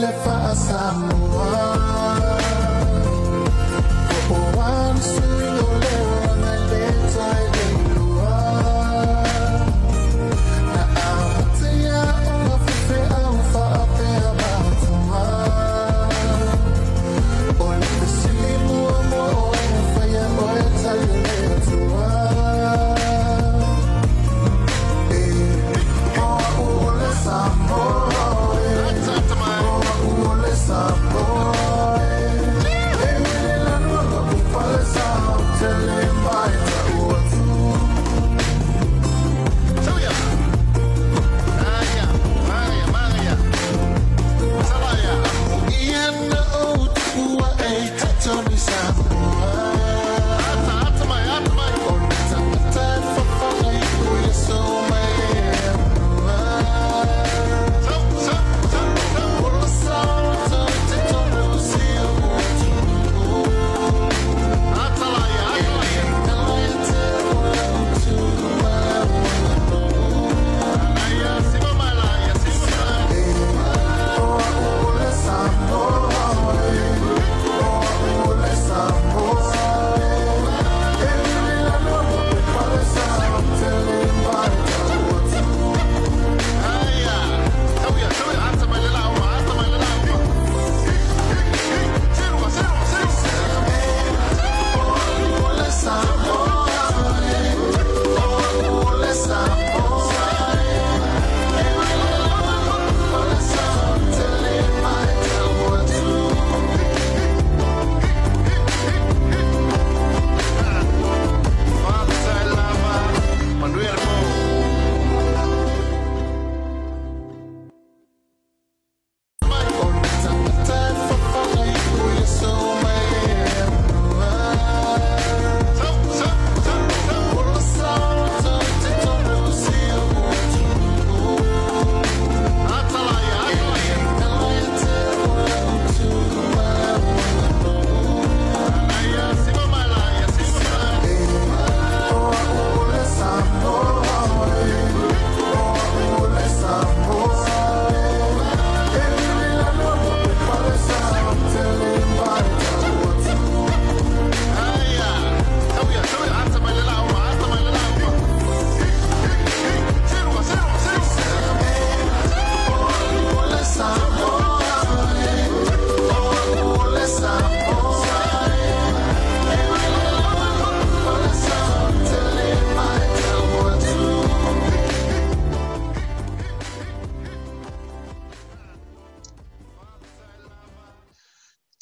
left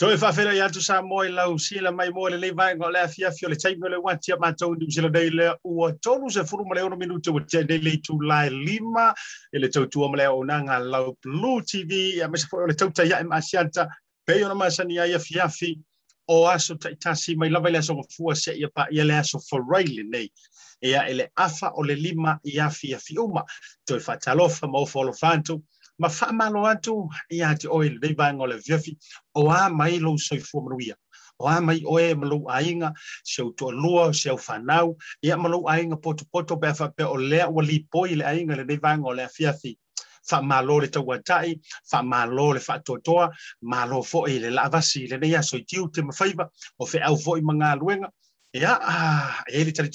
Toi fa fera ya tu sa mo la usila mai mo le vai ngo le fia fio le tai mo le wati ma tau du sila dei le u tolu se furu mo le ono minuto o te dei tu lai lima e le tau tu mo le ona nga la blue tv ya me se fo le tau ta ya ma sianta pe yo ma sani ya fia fi o aso ta tasi mai lava le so fu se ya pa ya le aso for rail nei. E ele afa o lima ya fia fi uma. Toi fa talofa mo fo lo fantu ma fa malo atu ia te oil dei vai ngole viafi o a mai lo soi fu manuia. O a mai oe malo ainga se to lua se fanau ia malo ainga poto poto be fa pe o le o li poi le le ngole fiafi fa malo le tau atai fa malo le fa totoa malo fo i le lavasi le nei so tiu te mafaiva o fe au fo i manga luenga. Ia a e le tali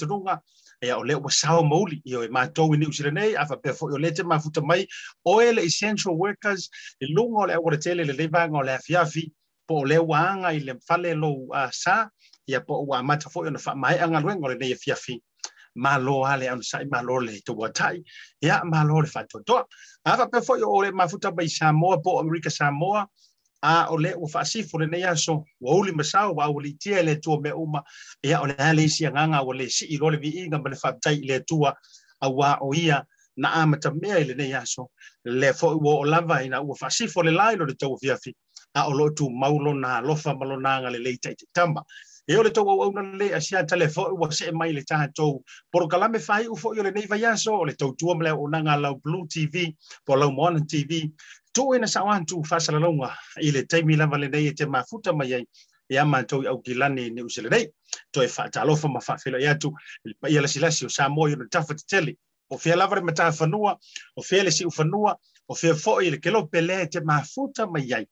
tununga e o le wasao mauli i o e matou i New Zealand nei, afa pe fo i o le te mafuta mai, o e le essential workers, i lunga o le awara tele le levanga o le afiafi, po o le waanga i le fale lo a sa, ia po o mata fo ona fa mai anga luenga o le nei afiafi, ma lo ale anu sai ma lo le to watai ia ma lo le fato to ava pe fo o le mafuta mai Samoa po America Samoa a o le ua faasifo lenei aso ua uli masao ua aualitia e le atua mea uma. Ia o le a le isiagaga ua le si'i lo le vi'iga ma le fa'apitai i le atua auā o ia na amatamea i lenei aso. Le fo'i ua o lava ina ua faasifo le la i lo le tauafiafi a o lo'o tumau lona alofa ma lona aga lelei taʻitaitama e o le tau auauna lelei asia tale fo'i ua se'e mai le tatou porokalame fai'u fo'i o lenei vai aso o le tautua ma le au'aunaga lau blue tv po lau moana tv tu ina sa wan tu fa sala longa i le taimi lava le nei te mafuta mai ai. Ia matou i aukilani ni usele nei. Toe faatalofa ma faafelo i atu ia lasilasi o sa mo i ona tafa tetele o fea lava le matafanua o fea le siʻu fanua o fea foʻi le kelope lē te mafuta mai ai.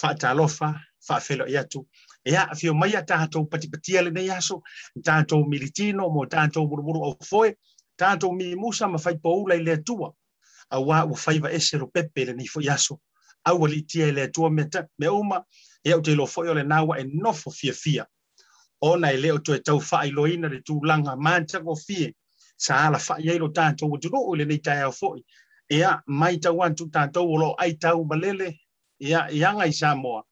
Faatalofa faafelo i atu e aʻafio mai a tatou patipatia lenei aso. Tatou militino mo tatou murumuru au foe. Tatou mimusa ma faipoula i le atua auā ua faiva ese lo pepe lenei foʻi aso aua liitia i le atua me uma e o te lo foi o le nawa e nofo fia fia. Ona e leo to e tau fai loina le tūlanga manta ko fie. Sa ala fai ei lo tātou o tunu o le nei tai au foi. Ea mai tau antu tātou o lo ai tau malele. Ea ianga i Samoa.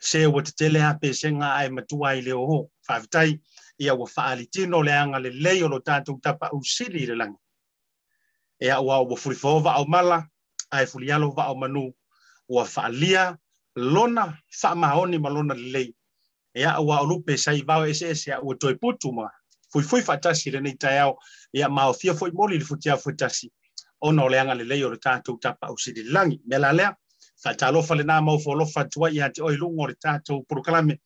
Se o te tele ape se ngā ai matua i leo ho. Whaavitai ia ua whaali tino le anga le leo lo tātou tapa usili le e au ua o fulifo va ae fulialo va manu ua faalia lona faamaoni ma lona lelei. E aʻu aʻolupe sai vao eseese aʻu e, e toe putu ma fuifui faatasi lenei taeao ia e maofia foʻi moli le futiao foi ona o le lelei o le tatou tapaʻausilililagi me lalea faatalofa lenā maufolofa atu iā te oi luga o le tatou polokalame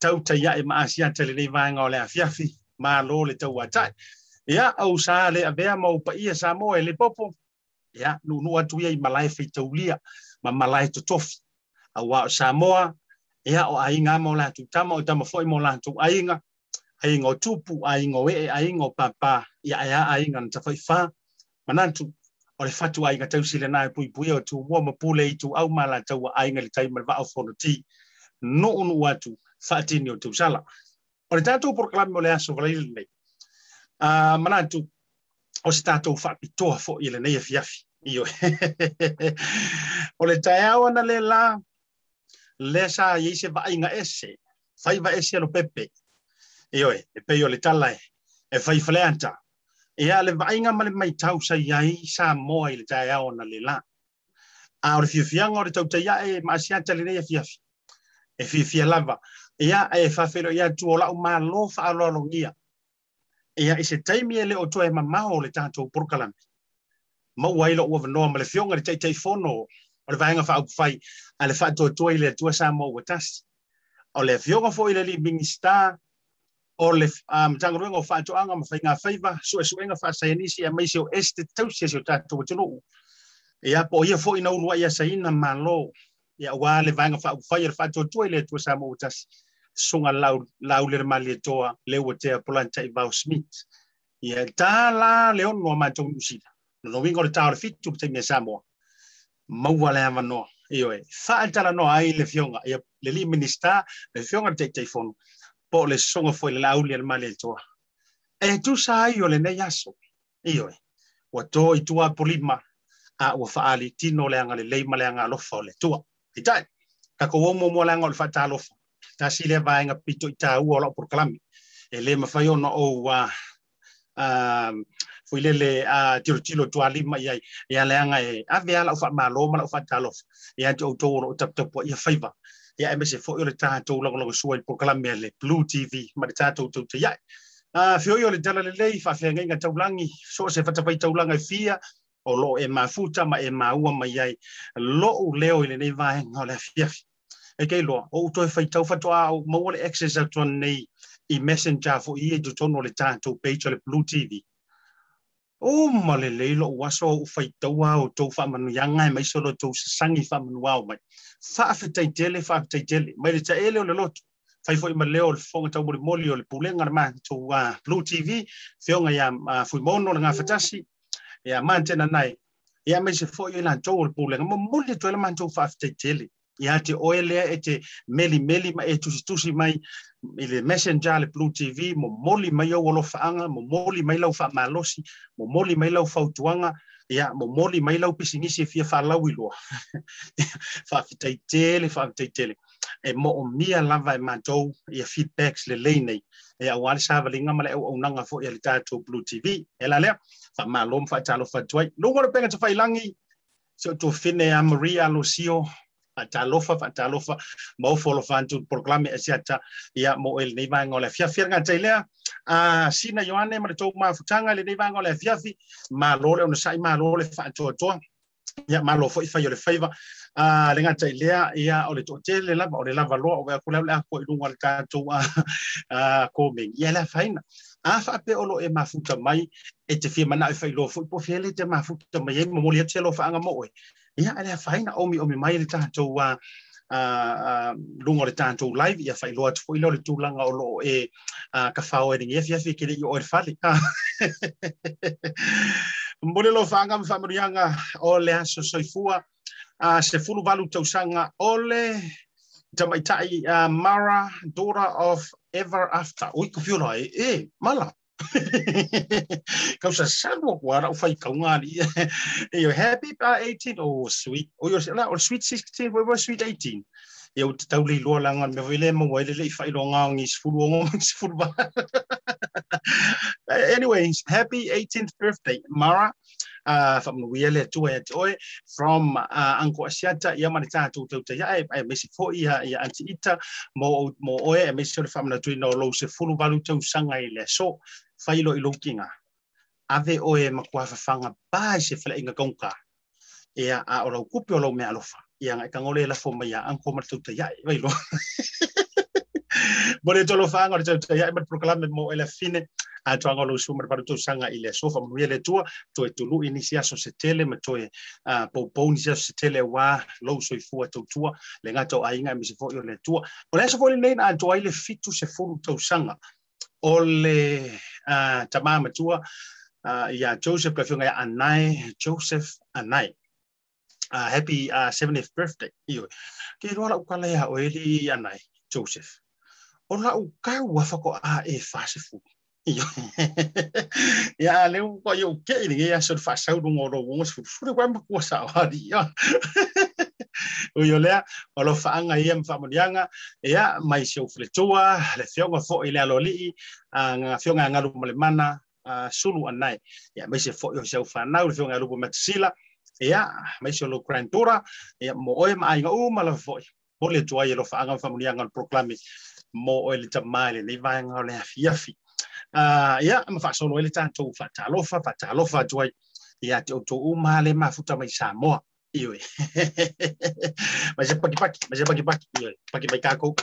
tautaiaʻe ma asia te vaega o le afiafi malo le tau taʻi ia au sa le avea mau paia sa mo e le popo. Ia nuunuu atu ia i malae feitaulia ma malae totofi. Auā o samoa ia o aiga ama o latou tama o tama foʻi mo latou aiga aiga o tupu aiga o ee aiga o papā ia aeā aiga na tafaifā manatu o le fatu aiga tausi lenā e puipuia o tuua ma pule i tuau ma latou aiga le taima le vaaofonoti nuunuu atu faatini o tausala o le tatou porokalame o le aso valaile Ah, a mana tu o se tatou faapitoa foʻi i lenei e afiafi io o le taeao ana lē le sa iai se vaaiga ese fai vaese alo pepe. Ioe e pei o le tala e e faifalea ia le vaaiga ma le maitau sai ai sa moa i le taeao ana lē lā a o le fiafiaga o le tautaiaʻe maasia lenei afiafi e fiafia e lava. Ia e faafelo ia tu o laʻu mālō faaaloalogia fa lo lo ngia e a le o to e ma ma o le tato porkalam ma wai lo o no ma le fionga le tai tai fono o le vaenga wha fai a le tua i le tua sa mo ua tasi. O le fionga fo i le li minista o le tangaruenga o anga ma whai ngā whaiva su suenga wha sa yanisi a maisi o este tau si o tātou tunu. E a po ia fo i na urua ia sa ina ma lo ia wā le vaenga wha fai le tua i le tua sa mo ua tasi. Sunga lau, lau le mali toa le ua te polanta i vau Schmidt. Ia tā la le ono ma tau nusida. No wingo le tāo fitu te mea Samoa maua le ama noa. Io e, whaatala noa ai le fionga, ia le li minista, le fionga te te fono, po le songa foi le al mali toa. E tu sa ai o le nei aso. Io e, wa to i tua polima, a ua whaali tino le anga le leima le anga alofa o le tua. I tai, ka ko mo le anga o le whata tasi le vaenga pito i tāua e o lao porokalami e lē mafai ona ou a foi lele a tilotilo tualima ia ia leaga e ave a lau faamālō ma lau faatalofa ia te outou o loo taputapua ia faiva ia e mese foʻi o le tatou lagolagasua i le a le blue tv ma le tatou tautaiaʻe fioi uh, o le dala lelei faafeagaiga taulagi so se fatapai taulaga e fia o lo e mafuta ma e māua mai ai. Loʻu leo i lenei vaega o le afiafi e ke lo o to fai tau fa to au mo wale access a to nei i messenger fo i to tono le tanto page le blue tv o male le lo waso o fai tau au to fa manu yanga mai solo to sangi fa manu au mai fa fa tai tele fa tai tele mai le tele le lot fai foi ma leo le fonga tau mori moli o le pulenga le man to blue tv fionga ya fui mono le nga fatasi ya man tena nai ya mai se foi la to le pulenga mo moli to le man to fa fa tai tele Ia te oelea e te meli meli ma e tusi tusi mai i le messenger le Blue TV, mo moli mai au olo whaanga, mo moli mai lau wha malosi, mo moli mai lau whautuanga, ia, mo moli mai lau pisingisi e fia whalau i loa. Whawhitai tele, whawhitai tele. E mo o mia lava e mātou ia feedbacks le leinei. E au wale sāwalinga male au au nanga fo i le tātou Blue TV. E la lea, wha mālom whaitalo whatuai. Lungo penga te whailangi, so to fine a Maria Lucio, atalofa faatalofa ma ufolofa atu programe asiata e ia mo e lenei vaega o le afiafi agatai lea a sina ioane ma le tou mafutaga lenei vaega o le afiafi malo le ona saʻi malo le faatoatoa ia malo foʻi fai o le faiva a le gata i lea ia o le lava o lava loa o veakulao le a koʻiluga o le tatou a komegia le afaina a faape o loo e mafuta mai e te fia manaʻo e failo foʻi po fele te mafuta mai ai mamoli atu ia lo faaga moʻe mo e ia le omi omi mai le tātou a uh, lunga le tātou live ia whai loa tupu o le tūlanga o lo e uh, ka whao e ringi e fia fia kere i o e whali. Mbole lo whaanga ma whamurianga o le aso soifua uh, se fulu valu tausanga o le tamaitai uh, Mara, daughter of Ever After. Ui, ka e, e, mala. Kau sa salwa ko ara fai ka ngari e happy pa 18 oh sweet. Oh yo la or sweet 16 we were sweet 18 e o tau le lo la ngan me vile mo wele le fai lo nga ngi sfulu ngo sfulu ba. Anyway happy 18th birthday mara. Uh from wiele tu e toi from uh, Uncle Asiata ia mani ta tu tu ia e e mesi fo ia ita. Mo mo oe e mesi le famna tu no lo se fulu valu le so failo i lokinga. Ave o e makua whawhanga bai se whala inga gongka. E a a o rau kupi o lau mea alofa. Ia ngai ka ngole la fo mai a anko martauta iai. Wailo. Mone tolo whanga o le tauta iai mat proklame mo ele fine. A toa ngolo su mar paru tau sanga i le sofa mo le tua. To e tulu ini si aso se tele ma to e pou ni si se tele wa lo so i fua tau tua. Le ngato a inga mi se fo le tua. O le aso fo le neina a toa i le fitu se furu tau sanga. o le uh, tamā matua uh, ia Joseph ka whiunga anai, Joseph anai. Uh, happy uh, 70th birthday. Ioi. Ke roa lau kala ia o eli anai, Joseph. O lau kau a whako a e whasifu. ya leo ko yo ke ni ya so fa sa du ngoro wo so fu wa ma ko sa wa di ya o yo le o lo fa anga ia fa morianga ia mai se o fletua le fionga fo ile lo li nga fionga nga lu male mana sulu anai ia mai se fo yo se fa na le fionga lu matsila ia mai se lo grantura ia mo oi mai nga u mala fo o le tua ia lo fa anga fa morianga o proclame mo o le tamale le vai nga le afiafi ia ma fa solo ile tanto fa talofa fa talofa tuai ia te o to u male mafuta mai samoa iwe ma se paki paki ma se paki paki iwe paki mai kako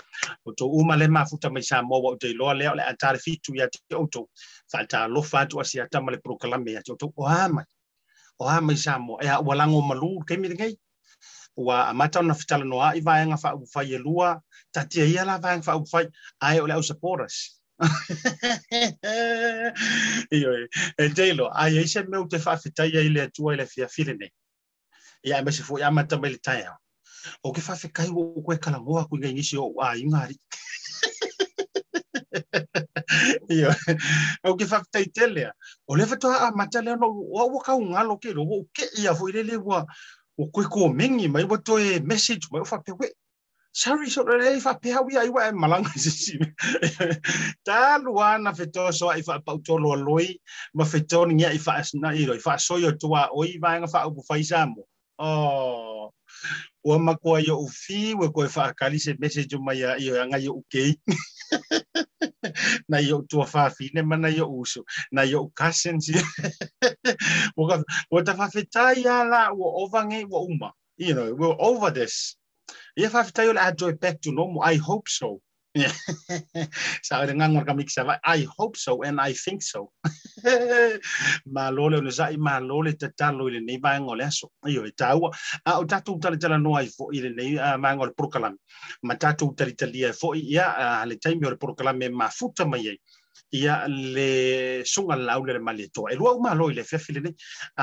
o to uma le mafuta mai sa mo o te loa le le fitu ya te o to fa ta lo fa tu asia ta male proklame ya to o ama o ama sa mo e wa lango malu ke mi wa amata na fitala no ai vai nga fa u fa ye lua ta te ia la vai fa u fa ai o le o supporters? Ioi, e teilo, ai e se meu te whawhitai e le atua i le fia file. ia ma se foi ama tama le tae au o ke faafekai ua u koe kalagoa kuigaigisi o aiga ali ia au ke faafetaitele a o le fatoa amata lea no ua ua kaugalo ke logo u keʻia foʻi lele ua ua koe komegi mai ua toe message mai ua faapeueʻi sorry so le fa pe ha wi ai wa malanga si ta luana feto so ai fa pau to lo loi ma feto ni ai fa na i fa so yo tua oi va nga fa u fa isamo Oh. Ua makua yo ufi, ua koe whaakali se message mai a iyo anga yo ukei. na yo tua whawhine mana yo uso. Na yo cousins. Ua ta whawhetai ala, ua ovange, ua uma. You know, we're over this. Ia whawhetai ola ajoy back to normal. I hope so. sa ore ngangor kami kisa I hope so and I think so. ma lole ona sai ma lole te talo ile nei vai ngole aso. Iyo e tau a o tatu tali tala no ai fo ile nei ma ngole prokalam. Ma tatu tali tali e fo ia le taimi o prokalam me ma futa mai ai. Ia le sunga laule le mali toa. E lua ma lo ile fefile nei.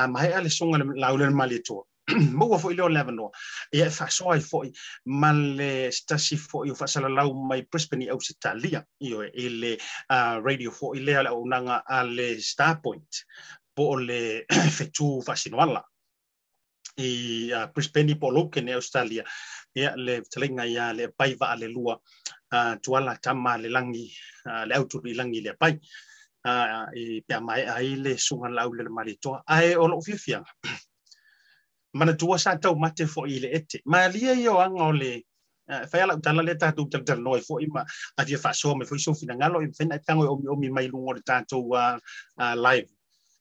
Ma hea le sunga laule le mali ma ua foʻi leo le avanoa ia e faasoa ai foʻi ma le stasi foʻi o faasalalau mai brisbane i ausitalia ioe i le uh, radio foʻi lea le aunaga a le starpoint po o le fetū faasinoala i uh, brisbane po o lou kene ia le talaiga ia le apai vaalelua uh, tuala tama le lagi uh, le autuliilagi le apai uh, i pea maeʻa ai le suga laau le malitoa ae o loo fiafiaga mana tua sa tau mate fo i le ete. Ma lia i o anga o le fai ala utala le tātou tal tal noi fo ima ma a tia whasoa me fo iso fina ngalo i whena tango omi omi mai lungo le tātou uh, uh, live.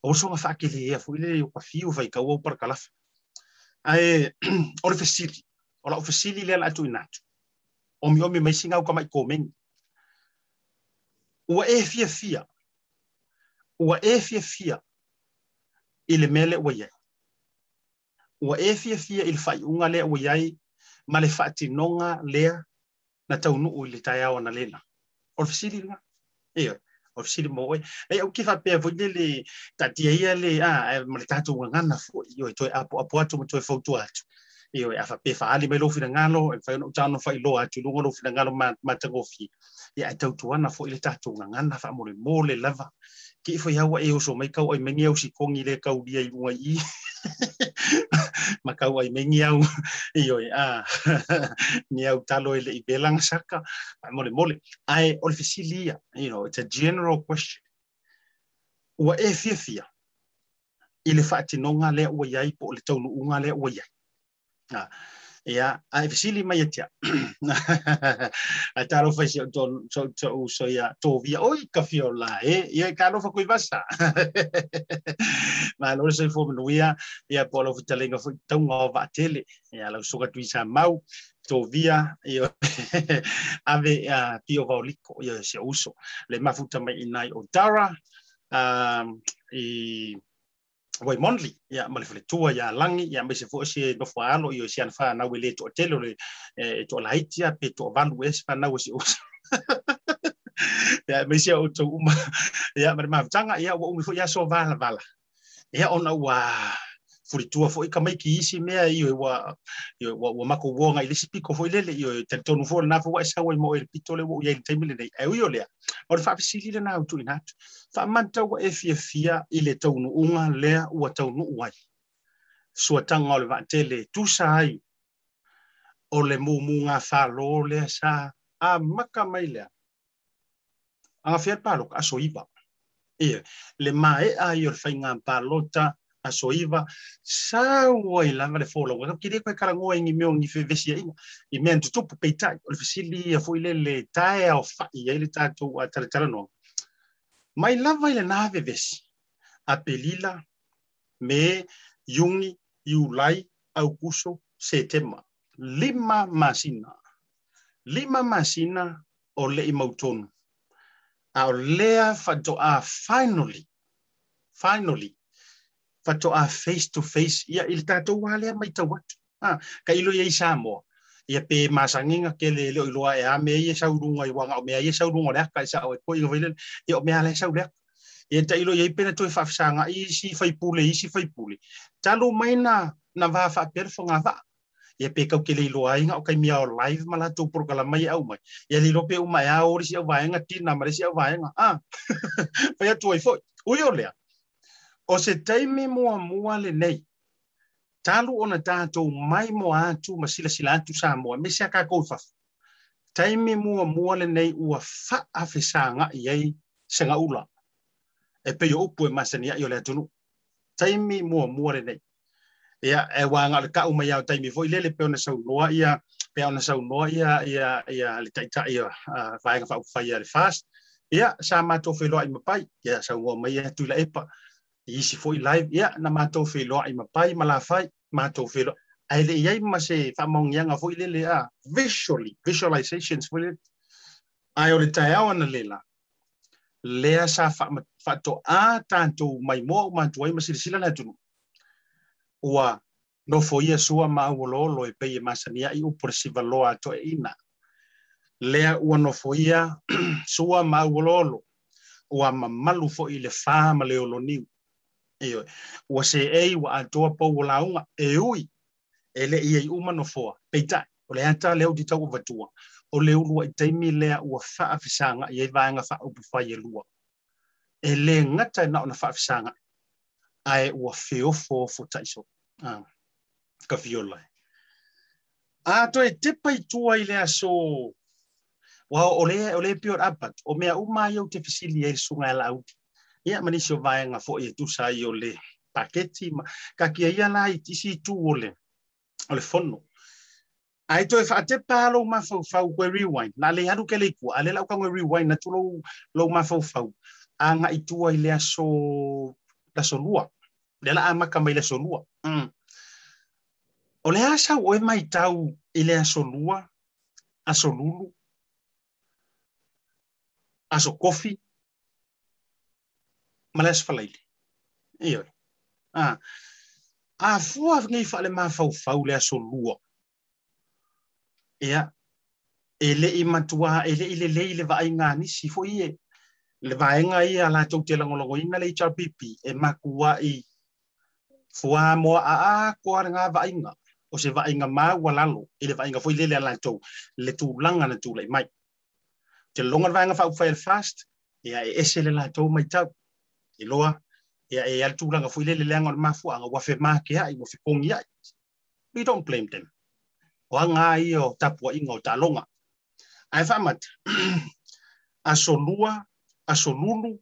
O so ma whake le ea fo i le o ka fiu fai upara kalafa. ai o fesili o la o fesili atu inatu Omi omi mai singa uka mai komengi. ua e fia fia ua e fia fia Ile mele ua iai ua e fiafia i le faaiʻuga lea ua iai ma le faatinoga lea na taunuu i le taeao ana lena. O le fesili lega ia o le fesili mo ai au ke faapea foi le le taʻatia ia le a e, ma le tatou gagana foʻi ioe toe apoapo atu ma toe fautua atu. Ioe a faapea faali mai lou finagalo e fai ona utano faailoa atu luga lou finagalo matagofi ia e tautu ana le tatou agana faamolemole lava. Kiʻi foi aua e oso mai kau ai mani le kaulia i uga i. ma kau ah, ai mengi au io e a ni au talo ile i belang saka mo le mole. Ai o fisilia you know it's a general question. Ua e fia fia i le whaatinonga le ua iai po le taunu unga le ua iai ah, ia ae fesili mai atia ae talofa si toʻu so ia tovia. Oi kafi o la e ia e kalofa koe vasa. Ma malo le soifua manuia ia po alofa talega foi tauga o vaatele ia lau soka tui sa mau tovia io ave a pio vaoliko ia se uso. Le mafuta mai inai o dara um, i wai monli ia ma le faletua ia alagi ia maise foʻi se nofoaalo io ese ana fanau e lē toʻatele o le e toʻalaiti a pe toʻavalu e se fanau e se ousa ia maise o tou uma ia ma le mafutaga ia ua umi foʻi ia so valavala ia ona ua fulitua foʻi kamaiki isi mea i ua ua makouoga i lisi piko foʻi lele i talitonu fo lanā fou aesaua i mo le pito le ua iai le taimi lenei au i o lea o le faapesili lana autuina atu faamanitau ua e fiafia i le taunuuga lea ua taunuu ai suataga o le vaatele tusa ai o le mumuga fālō lea sa amaka mai lea. Agafea le paloka asoiva ia le maeʻa i o le faiga palota a soiva sa ua i lava le folaua kile koe karagoa igi meo gi fevesiaʻiga i mea tutupu peitai o le fesili ia foʻi le le tae ao faʻi ai le tatou a talatalanoga mai lava i lenā vevesi a pelila me iugi iulai aukuso setema. Lima masina. Lima masina o leʻi mautonu. A o lea finally finally fatoa face to face. Ia i le tatou alea mai tau atu ka ilo ia i Samoa ia pe masanginga ke le leo iloa e a me ia saurunga i wanga o mea ia saurunga lea ka isa o e po inga vaile ia o mea le sau lea. Ia ta ilo ia i pena toi whafisanga i si whaipule i si whaipule. Talo mai na na vaa whapere whonga va ia pe kau ke le iloa inga o kai mia o live ma la tau porokala mai au mai. Ia li lope o mai a ori si au vaenga tina ma le si au vaenga. Ah whai atu ai foi ui o lea O se taimi mua mua le nei. Talu ona tātou mai mo atu ma sila sila atu sa mua. Me se a kākou fafu. Taimi mua mua le nei ua wha awhi sā ngā iei se. E upu e masani o le atunu. Taimi mua mua le nei. Ia e wā ngā le kau mai au taimi fo. Ilele peo na sau ia. Peo na sau ia. Ia, ia le taita ia. Uh, Whaenga wha upwhai ia le fast. Ia sā mātou wheloa mapai. Ia sau ngō mai e ia la epa. Isi foi live ia na matou feloa i mapai ma lafai matou feloa ai le iai ma se faamaugiaga foi le le a visually visualizations foi le ai o le taeao ana le la lea sa faatoʻā tatou mai moa o matou ai ma silasila le atunu. Ua nofo ia sua ma auololo e pei e masania i upu le sivaloa atoeina lea ua nofo ia sua ma auololo ua mamalu foʻi le fā ma le oloniu e ua se ei ua atoa pou o launga e ui e le ia i uma no foa peita o le ata leo di tau vatua o le ulua i taimi lea ua faa fisanga i ei vaenga faa upu fai e lua e le ngata na ona faa fisanga ai ua feo fo fo taiso ah, ka fiola a to e te pai tua i le aso wa o le o le pior apat o mea uma i au te fisili e sunga e lauti ia manisi o vaega foʻi e tusa o le paketi ma kakia ia la i tisi itu o le o le fono. Ai toe faatepa lou mafaufau koe rewind na lei alu kele ikua a le laukagoe rewind na tulou lou mafaufau agaʻitua i le aso laso lua. Le la amaka mai le aso lua. Mm. o le a sauoe maitau i le aso lua aso lulu aso kofi Iyo. Ah. A fua ngai fa le ma fau fau le asolua. Ia. E le i matua, e le i le le i le vai si fo i e. Le vai ngai ala tau te langolongo ina le chapipi e makua i fua mo a a ko nga vai ngā o se vainga mau lalo i le vainga foi lele ala tau le tūlanga na tūlai mai. Te longa vainga whau whael fast, ia e ese le la tau mai tau. Loa, leanga o mafu anga wafe kongi ai. We don't blame them. O anga i o tapua inga o ta longa. Ai whamat, aso lua, aso lulu,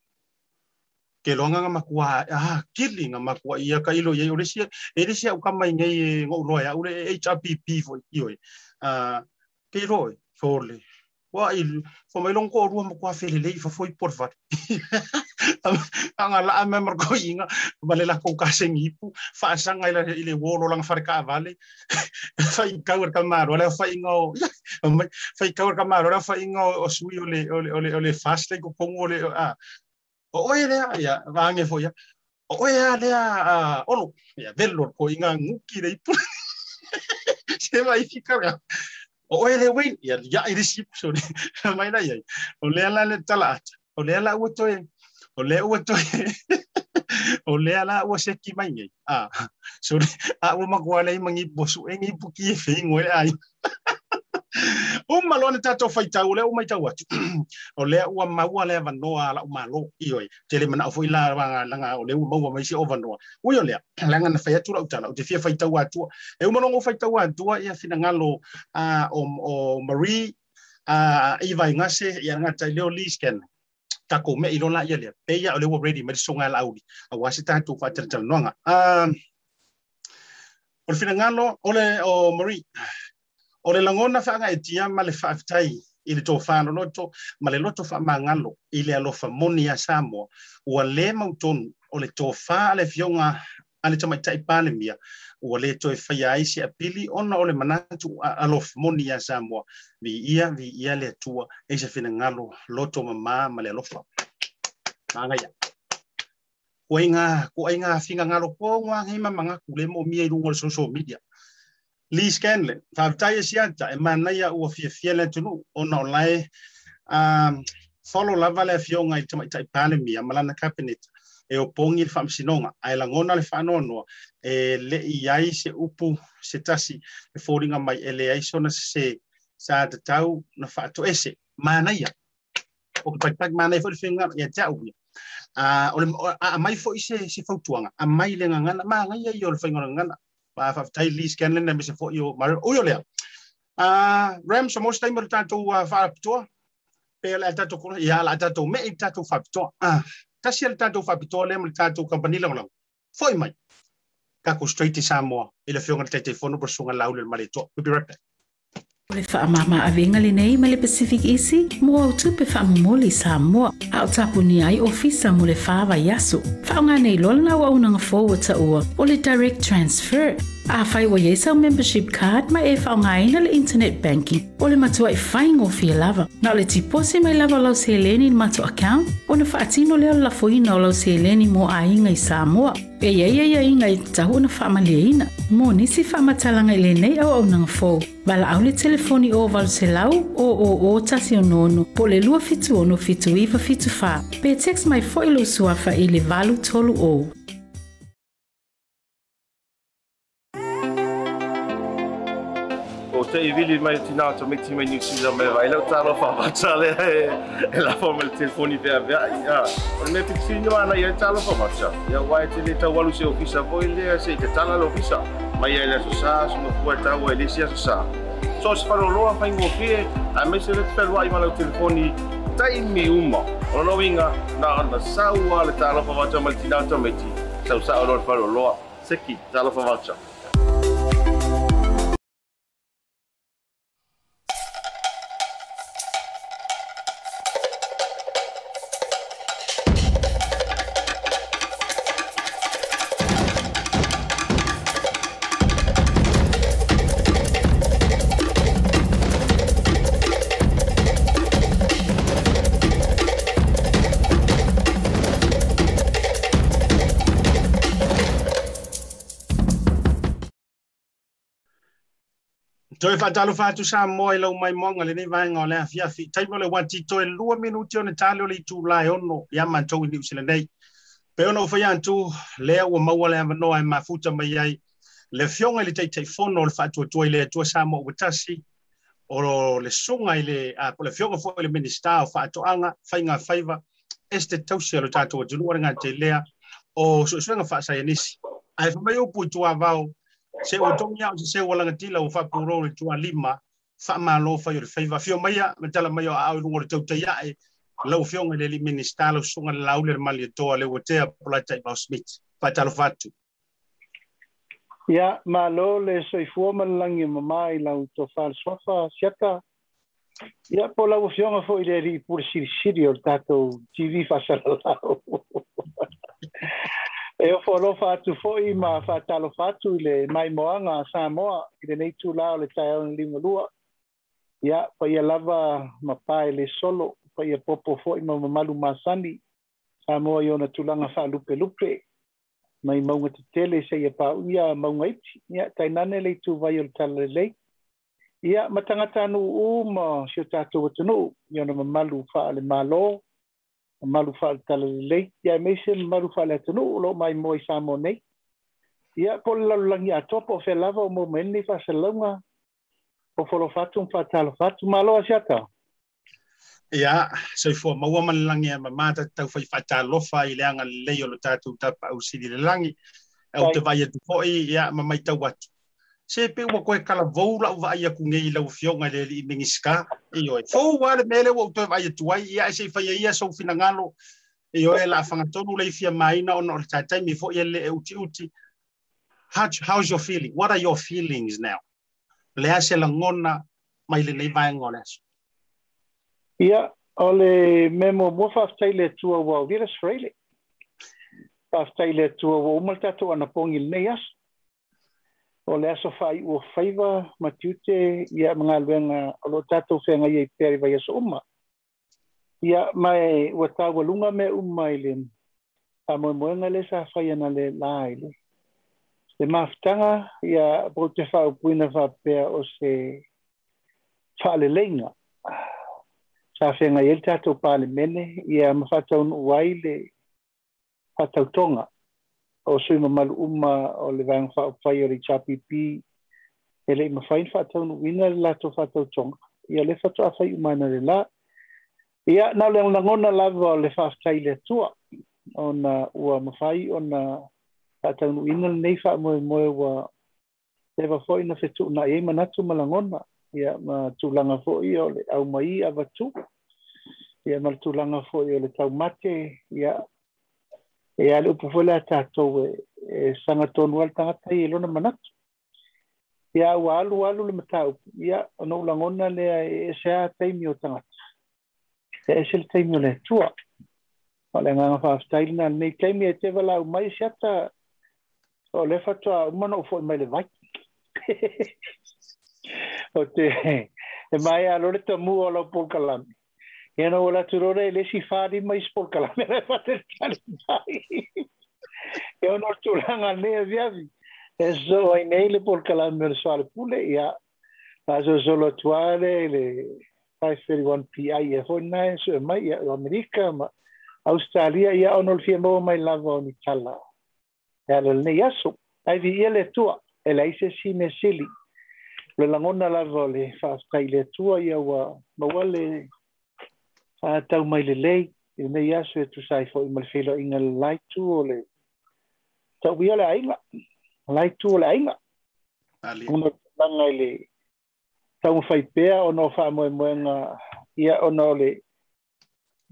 ke longa nga makua ah kili nga makua ia ka ilo ia ore sia e re sia ukama ngai ngo lo ya ore HPP fo ah ke ro fole wa il fo mai long ko ru makua fele le foi por anga la me mar ko inga vale la ko ka seng ipu fa sanga ila ile wolo lang far ka vale fa i ka wer ka maro la fa ingo fa i ka maro la fa ingo o sui ole ole ole ole fast ko kongo ole ah. O oe lea ia vange fo ia o oe a lea a olo ia velo ko inga nguki le ipu se vai ficar o oe le wei. Ia ia i risi so mai na ia o lea la le tala ata. O lea la ua toe o lea ua toe o lea la ua seki mai ngai a so a ua makua le mangi bosu e ngi puki e fei ngoe ai o malo na tato fai tau le o mai tau atu o le ua maua le va noa la o malo i oi te le mana o foi la wanga langa o le u maua mai si o va noa ui o le langa na fai atu la utana o te fia fai tau atu e o malongo fai tau atu ia fina ngalo uh, o, o Marie uh, i vai ngase ia ngata leo lisken tako me ilo la ia le pe ia o le ready me songa la audi a wasi tatu fa tere tere noanga um, o le fina ngalo o le o Marie o le langona fa nga etia ma le fa'afetai i le tofano loto ma le loto fa'amagalo i le alofa moni a Samoa ua lē mautonu o le tofā a le fioga a le tamaitaʻi palemia ua lē toe faia ai se apili ona o le manatu alofa moni a Samoa. Viia viia le atua e se finagalo loto mamā ma le alofa. Agaia ua iga kuai ga figagalo po uagei mamagaku le mo'omia i luga o le social media. Lee Scanlon, whaavitai e sianta, e manaia ua fia fia le tunu, o na olai, um, follow lava le fionga i tama itai palemi, a malana cabinet, e o pongi le whaamsinonga, a e langona le whaanonoa, e le i ai se upu, se tasi, e fōringa mai, e le ai sona se, sa te tau na ese, manaia, o ki paipai manai fo le whiunga, ia ia. A, a mai fo i se, se fautuanga, a mai le ngangana, ma ngai i o le whaingona ngana, pa fa tai lis ken me se fo yo mar o yo le a ram so mo stai mo tanto fa pto pe la tanto ko ya la tanto me i tanto fa pto a ta si el tanto fa pto le mo tanto company la lo foi mai. Ka ko straight to samo ile fionga te telefono pro sunga la ule male to be right back. O le whaamama a le nei ma le Pacific Easy, mo au tupe whaamumoli sa moa, a o tapu ni ai ofisa mo le whaawa yaso. Whaonga nei lolna wa unanga forward ta ua, o le direct transfer, a whai wa yesau membership card ma e whaonga ngaina le internet banking, o le matua i whaingo fia lava. Na le tipose mai lava lau se leni matua account, o na whaatino leo la foina o lau se leni mo a inga i Samoa. E ia ia ia inga i tahu na whaamalia ina, mo nisi whaamatalanga i le nei au au nang fōu. Wala au le telefoni o walu se lau o o o tasi o nono, po le lua fitu ono fitu iwa fitu wha. Pe text mai fo ilo suafa i le valu tolu o. في فيلي ما تينا تو ميتي ما نيوسي زعما الا تعرف فباتش على لا فورم التليفون يبيع بها يا ولا ميتي تشين جو أنا يا تعرف فباتش يا واي تي لي تو والو سي اوفيسا بوي لي سي تي تعال لو فيسا ما يا لا سوسا سو مو كوتا واي لي سي سوسا سو سي فالو لو فاين مو في ا ميسي لي تفال واي مال التليفون تاي مي اوما ولا نو وينغا نا أنا ساوا لي تعرف فباتش مال تينا تو ميتي سوسا اورو فالو لو سكي تعرف فباتش Toi fa talo fa tu sa mo lo mai monga le ni vai ngole afia fi. Tai mo le wanti toi lua minuti ona talo le tu lai ono ya man to ni usile nei. Pe ona fa yan tu le o ma wala ma no ai ma futa mai ai. Le fionga le tai tai fono le fa tu tu le tu sa mo utasi o le sunga ile a po le fionga fo le minista o fa to anga fainga faiva este tausi lo tato junu nga te lea. O so so nga fa sa yanisi ai fa mai o pu tu avao se o tongi au se o langa tila o fa puro le tua lima fa ma lo fa yo fa va fio mai ma tala mai au lo tau tai ai lo fio ngale li minista lo sunga la u le mali to le o te pola tai ba Schmidt. Fa talo fatu ya ma lo le so i fu ma langi ma mai la to fa sofa siata. Ya pola o fio nga fo ile ri pur sir sir o tato tv fa sa la e o folo fa tu foi ma fa talo tu le mai moanga sa moa i le tu la le tai ni lingua lua. Ia pa ia lava ma pa le solo pa ia popo foi ma mamalu ma sani sa mo yo na tu langa lupe lupe mai mo tetele tele se ia pa ia mo ngait ia, tai nane le tu vai o tal le ia ma tanga tanu u ma sio tatu tu no yo na fa le malo malo tala le ya me se malu fa le lo mai mo sa mo nei. Ya po la langi a topo fe lava o mo menni fa se o folo fatu fa tala fatu malo a siata ya so fo ma wa man langi ma mata tau fa fa tala fa i le anga le yo lo tatu tapa au sidi le langi. Au te vai tu fo ya ma mai tau watu se pe wa koe le le mele wa utoe vai tuai ia se fai ia so fina ngalo i oi la fanga tonu le how's your feeling? What are your feelings now? Le la ngona mai le le o le aso fai ua faiva ma tiute ia mga luenga o lo tatou whenga ia i peri vai aso uma. Ia mai ua tawa lunga me uma i le a moe moenga le sa fai ana le lai le. Le maftanga ia po te whao puina whapea o se whaale leinga. Sa whenga i el tatou pāle mene ia mawhatau nuwai le whatau tonga o suinga malu uma o le vang wha upwai o rei chapipi, e le ima whain wha tau nuina le lato wha tonga. Ia le fatu a whai umana le la. Ia na le ngona lava o le whaftai le tua o na ua mawhai o na wha tau le nei wha moe moe wa te fo fhoi na whetu na e ima natu malangona. Ia ma tūlanga fhoi o le au mai a watu. Ia ma tūlanga fhoi o le tau mate. Ia e ale upu fole a tātou e, e sanga tonu al tangata i lona manatu. Ia ua alu alu le mata upu. Ia anu ulangona lea e se taimi o. E e se le taimi o le tua. Ma le nganga wha aftaili na ni taimi e te wala mai se o le fatua umana ufo i mai le vai. o te e mai alore tamu o la upu. Én ahol a turorele si fari mai sporca la mera fater calimai. Eu no turanga ne viavi. Eso ai neile por cala mer suale pule ia. Paso solo tuare le 531 PI e hona e so mai ia America ma Australia e ia onol fiemo mai lavo ni cala. e le ne yasu. Ai vi ele tua. e Ela ise si mesili. Le langona lavo le fa stai le tua ia wa vole, a tau mai le lei e nei aso e tu sai fo i mal felo inga le lai tu o le tau bia le ainga. Lai tu o le ainga. Una langa i le tau fai pea o no fa moe moe nga ia o no le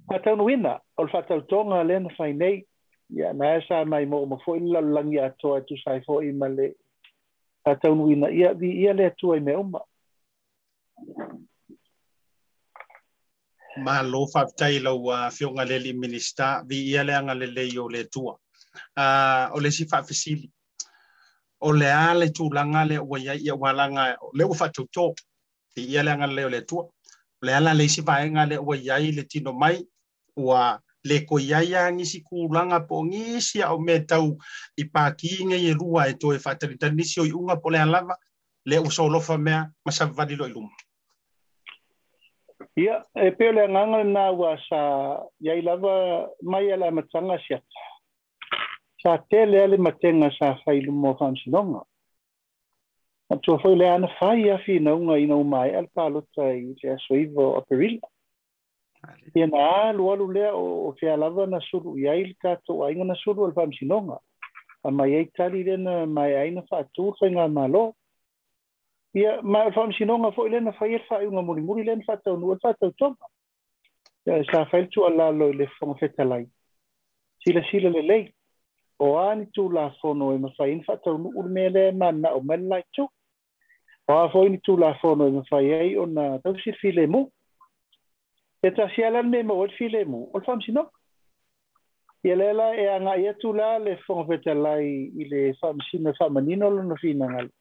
a tau nuina o le fatau tonga le na fai nei. Ia na e sa mai mo mo fo i la langi a toa tu sai fo i mal le a tau nuina ia vi ia le atua i me uma malo fa tai lo wa uh, fio nga leli minista, vi ia le nga lele yo le tua. A o le si fa fisili. O le a le tu langa le o ia ia wala nga, le o fa tu to vi ia le nga le le tua. Le ala le si va nga le o ia le tino mai wa le ko ia ia ngi si ku langa po ngi si o me tau i pa ki nge ye rua e to e fa tani tani si o unga po le alava, le o so lo fa mea, ma sa vadi lo iluma Ia, e peo le nganga nā ua sa iai lava mai ala matanga siata. Sa te le ale matenga sa whailu mō whamsinonga. Ma tō fōi le ana whai a whi naunga i nau mai al pālota i te aso a o perila. Ia nā alu lea o, o te alawa na suru iai le kato a inga na suru al whamsinonga. A mai eitari rena mai aina whaatūrwhainga malo. Ia, ia ma faamasinoga foʻi lena fai e faaiuga mulimuli lena faataunua le faatautoma ia sa fai tuʻalalo i le foga fetalai silasila lelei o a ni tulafono e mafai ni faataunuu le mea lea manao ma le laitou o a foʻi ni tulafono e mafai ai ona tausi filemu e tasia la me maua le filemu o le faamasinoga ia lea la e agaʻi atu la le foga fetalai i le faamasina faamanino lona finagale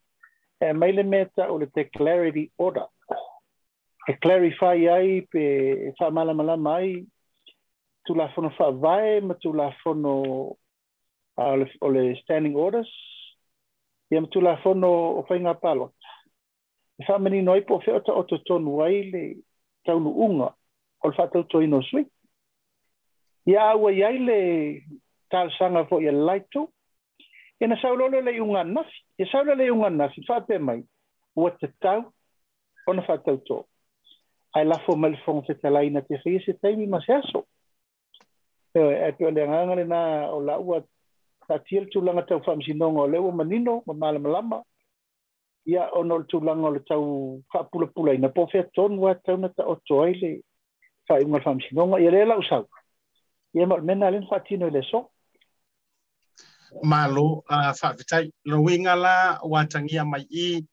e mai le meta o le te clarity order. E clarify ai pe e wha mala mala mai tu la fono wha vai ma tu la fono o le standing orders ia ma tu la fono o whainga palo. E wha mani noi po whea o to tonu ai le taunu unga o le wha tau to ino sui. Ia awa iai le tal sanga fo ia laito ena saulolo le iunga nasi e saula le iunga nasi fape e mai. Ua tatau ona faatautoo ae lafo ma le fogafetalaina te fia se taimi ma se aso. E, e pio le agaga lenā o laua tatia le tulaga tau faamasinoga o le manino ma malamalama ia ona o le tulaga o le tau faapulapulaina po featonu atauna taoto o le faaiuga le faamasinoga ia lea ia ma mena a lena i le so. Malo a whaawitai. No winga la watangia mai i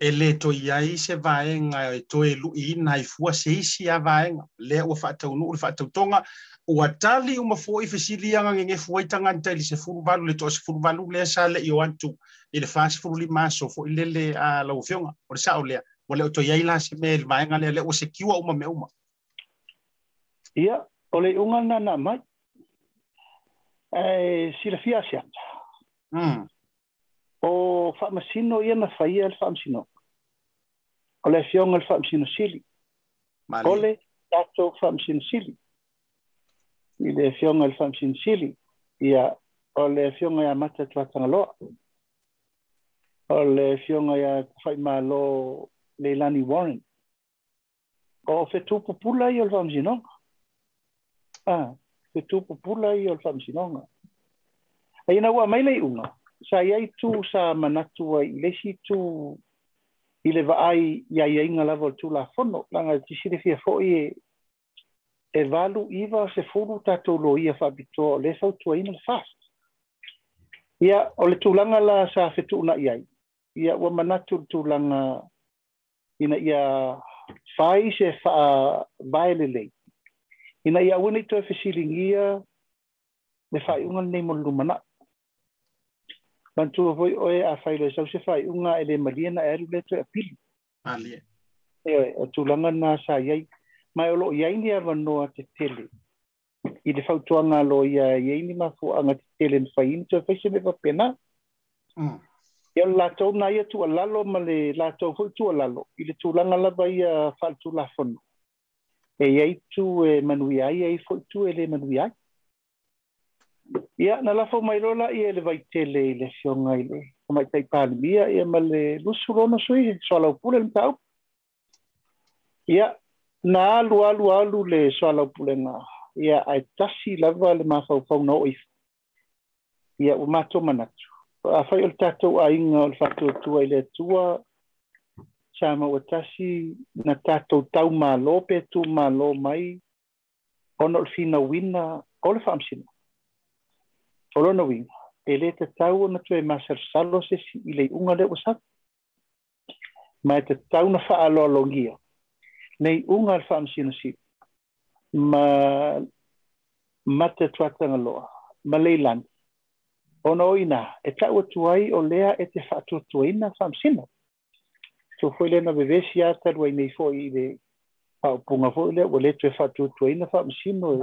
e le to iai se vaenga e to e lu i nai fua se isi a vaenga. Le ua whaatau nu, ua whaatau tonga. Ua tali uma fo i fesili anga ngenge fua i tanga nta ili se furu valu, le to se furu valu le sa le i o antu. I le se furu li maso fo i lele a lau fionga. O le sao lea. Ua le o to iai la se me le vaenga le le ua se kiwa uma me uma. Ia, o le unga na na mai eh, si la fiasia. Mm. O whaamasino ia na whaia el whaamsino. O le fiong el whaamsino sili. Mali. O le tato whaamsino sili. I le fiong el whaamsino sili. Ia o le fiong ia mata tuatanga loa. O le fiong ia whaima lo Leilani Warren. O fetu pupula i el whaamsino. Ah. pe tu pupula i o fam sinonga. Ai na ua mai nei uno. Sa iai tu sa manatu i lesi tu i le vaai ia ia inga la vol tu la fono la ti sire fia fo e e valu iva se furu tato lo ia fa bito le sa tu ai na fast. Ia o le tu langa la sa fe tu na ia. ua wa manatu tu langa ina ia fai se fa lei. Ina ia ua nei toe fesiligia le faiʻuga lenei mo lumana mantua foi oe a fai le sau se faiʻuga e le malia na e alu le toe apili Alia. e o tulaga na sa iai. Mai o loo iai ni avanoa tetele i le fautuaga lo ia iai ni mafuaaga tetele na faiini toe faise me papena Mm. ia o le latou na ia tualalo ma le latou foi tualalo i le tulaga lava ia faaletulafono e iai tu e eh, manui ai ai tu e le manui ai ia na lafo mai lola ia le vaitele i le fionga i le o mai tai palimia ia ma le lusu rono sui soalau pule le tau ia na alu alu alu le soalau pule nga ia ai tasi lava le mafaufau na oif ia o mato manatu. A fai o le tatou ainga o le fatuatua i le atua sa ma tasi na tatou tau pe tu mai ona o le finauina o le faamasina o lona uiga e lē tatau ona toe masalosalo sesi i le iʻuga le ua ma e tatau na faaaloalogia nei uga le faamasinasili ma ma te atuatagaloa ma leilani. Ona o ina e taʻu atu ai o lea e te faatuatuaina faamasina so foi lena bebe si ata rua nei foi de pa punga foi le ole tu fa tu tu ina fa masino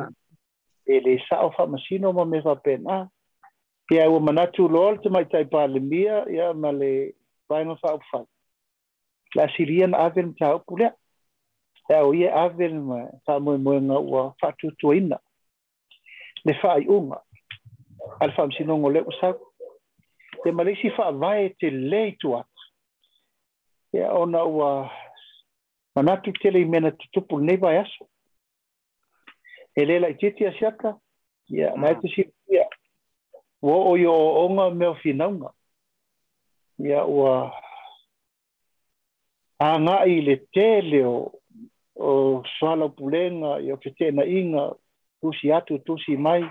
ele sa fa masino ma me fa pena ke ai uma natu lol te mai tai pa le mia ya ma le pa no fa fa la sirian aven ta pula ta o ia aven ma sa mo mo nga wa fa tu tu ina le fa ai uma al fa masino ngole usa te malisi fa vai te le tu ia ona ua manatu tele i mena tutupu nei vai aso. E leila i tete asiaka, ia, mai te si pia, ua o yo onga meo finaunga. Ia ua anga i le tele o o swala pulenga i o fitena inga tusi atu tusi mai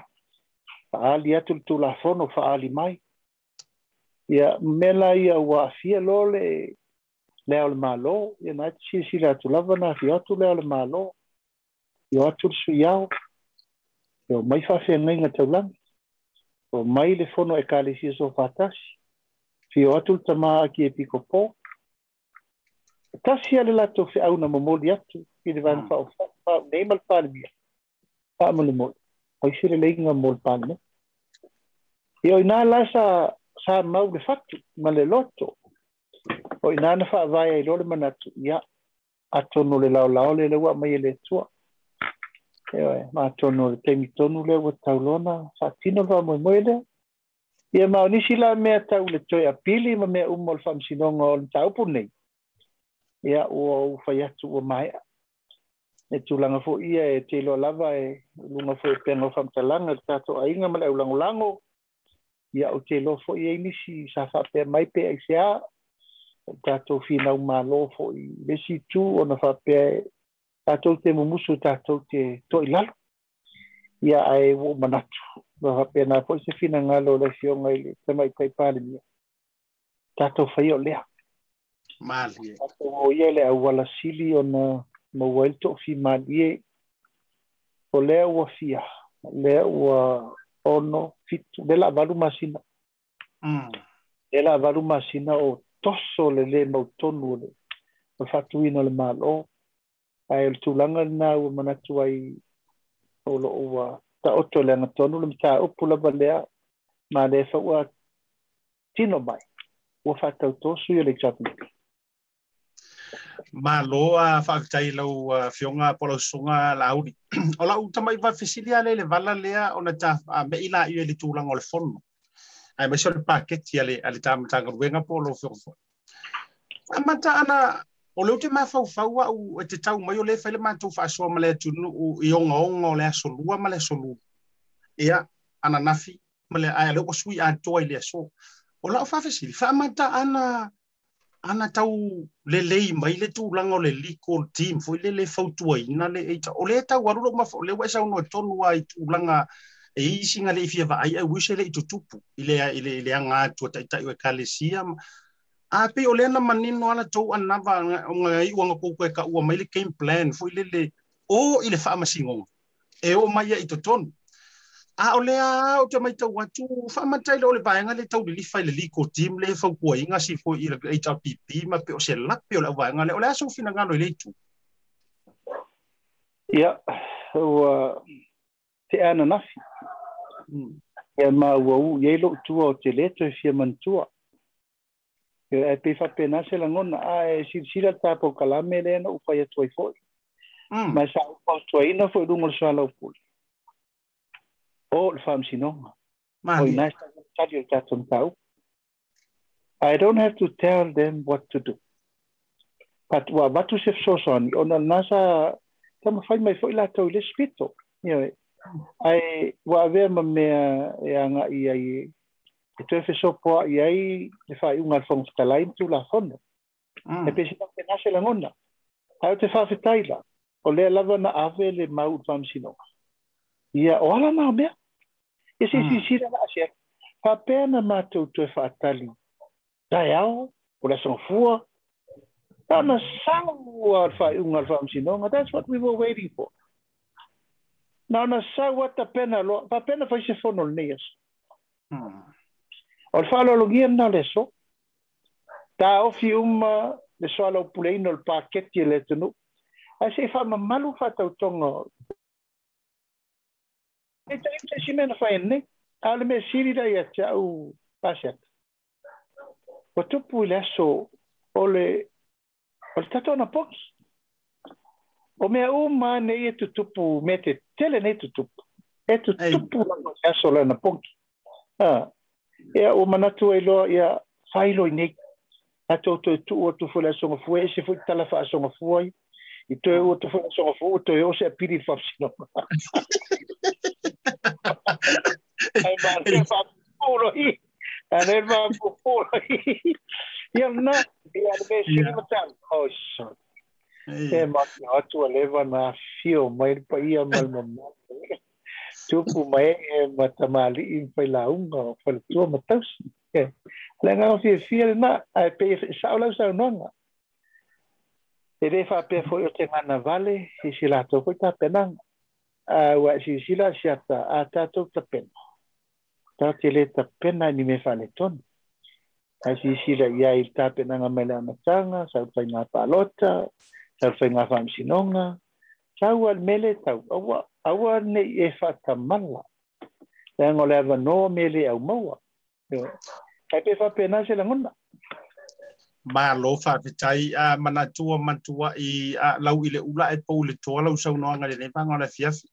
faali atu tu la faali mai ia mela ia ua fia lole leo le malo ia na te silasila atu lava na afio atu leo le malo io atu le suiao io mai faafeagaiga taulagi o mai le fono ekalesia sofatasi fio atu le tamā akie pikopō tasi a le latou feʻauna momoli atu i le vanafaaunei ma le palemia faamolemoli oisi le leiga mo le paleme io inā la sa sa mau le fatu ma le loto o ina na faavae ai lo le manatu ia atonu le laolao le leua mai e le atua eoe maatonu o le tamitonu lea ua taulona faatino le faamoemoe lea ia maonisi la mea tau le toe apili ma mea uma o le faamasinoga o le taupu nei ia ua ou fai atu ua maeʻa e tulaga foʻi ia e teiloa lava e luga foʻi e pega o faamatalaga le tatou aiga ma le aulagolago ia ou teiloa foʻi ai nisi sa faapea mai pe ai seā o tatou finau mālō foʻi le situ ona faapea e tatou te mumusu tatou te toʻi lalo ia ae ua manatu ma faapea na foʻi se finagalo le fioga i le tamaitai palemia tatou fai o lea mali o ia le au wala sili o na maua il to fi mali o le ua fia le ua ono fitu le la valu masina mm le la valu masina o toso le lē mautonu le mafatuina o le mālō ae o le tulaga lenā ua manatu ai, o lo'o ua taoto le agatonu, le mataupu lava lea ma lē faua tino mai ua faatautosu i o le examinati malo a whakatai lau whionga polo sunga lauri. o lau tamai wa fesili ale le vala lea, o na ta me ila i le tūlanga o le whono. Ai mai sore paketi ale ale tāmatanga ruenga polo fionga. Amata ana o leo te maa fau fau au e te tau mai o le whaile mātou whaasua ma le tunu o i onga o le asolua ma le asolua. Ia, ana nafi, ma le ai leo sui a toa i le aso. O lau whawhisiri, whaamata ana ana tau le lei mai le tūlanga o le legal team foi le le le o le tau le tonu ai e isi nga le ifia va ai wise le tutupu ile ile ile anga tu tai tai e kalesia a pe o le na manino ana tau ana va nga i wanga ko ka ua mai le game plan foi le le o ile fa masingo e o mai i to tonu a o lea o te mai tau atu whamatai le o le vaenga le tau li fai le liko team le fau kua inga si fo i le HRPP ma pe o se lape o le vaenga le o le aso fina ngano i le tu. Ia, ua te ana nafi. Ia ma ua u ielo tua o te leto e fia mantua. Ia e pe fa pena se a e si sira tapo kalame le na upa ia tuai foi. Ma sa upa tuai ina foi rungo le suala upuli. o le. O i nai study o tatum tau. I don't have to tell them what to do. But wa watu se fsosoni, o na nasa tama whai mai fo i la tau le spito. Ia ai wa avea ma mea e anga i ai e tu e so poa i ai le whai unga fong stalai tu la fono. Mm. E pesi na te nase la ngona. Ai te whawhetaila. O lea lava na ave le mau whaamsinonga. Ia o ala na mea. E se si sira mm. na se fa pena matou tu fa tali. Dai ao, o la son fua. Ana sawa fa unga fa msinonga. That's what we were waiting for. na ona saua ta pena lo pa pena fa se fono nias mm. o fa lo lo gien na leso ta fi um le so lo pulein ol paquet ti le tenu a se fa ma malu fa ta tongo e ta se si men fa enne al me siri da ya cha u pa se o tu pu le so ole ol ta tona pox. O mea o ma ne e tu tupu me te tele ne tu tupu. E tu tupu na ma se aso na poki. Ah. Ea o manatu e loa ia whailo i nei. A tau tau tu o tu fule songa fua, e se fui tala wha songa fua i. I tau o tu fule songa fua, tau e o se a piri whapsino. Ai ma se whapuro i. Ane ma whapuro i. Ia na, ia me se ni matang. Oh, sorry. watu waleva na fio mai pa ia mal mama tupu mai e matamali in pai launga o fal tua mataus le nga o fie fie na ai pe sa ola sa nonga. E le fa pe foi o te mana vale e si la to foi ta penang a wa si si la si ata ata to ta pena. ta te le ta pena ni me fa le ton a si si la ia il ta penanga mele amatanga sa utai na palota sa upai ngā whamsinonga, sa ua mele tau, awa, awa ne e whata mala. Le ngole awa no mele au maua. Kai pe fa pena se langona. Ma lo fa vitai a mana tua mantua i a lau ile ula e pou le toa lau sau noanga le nepa ngona fiafi.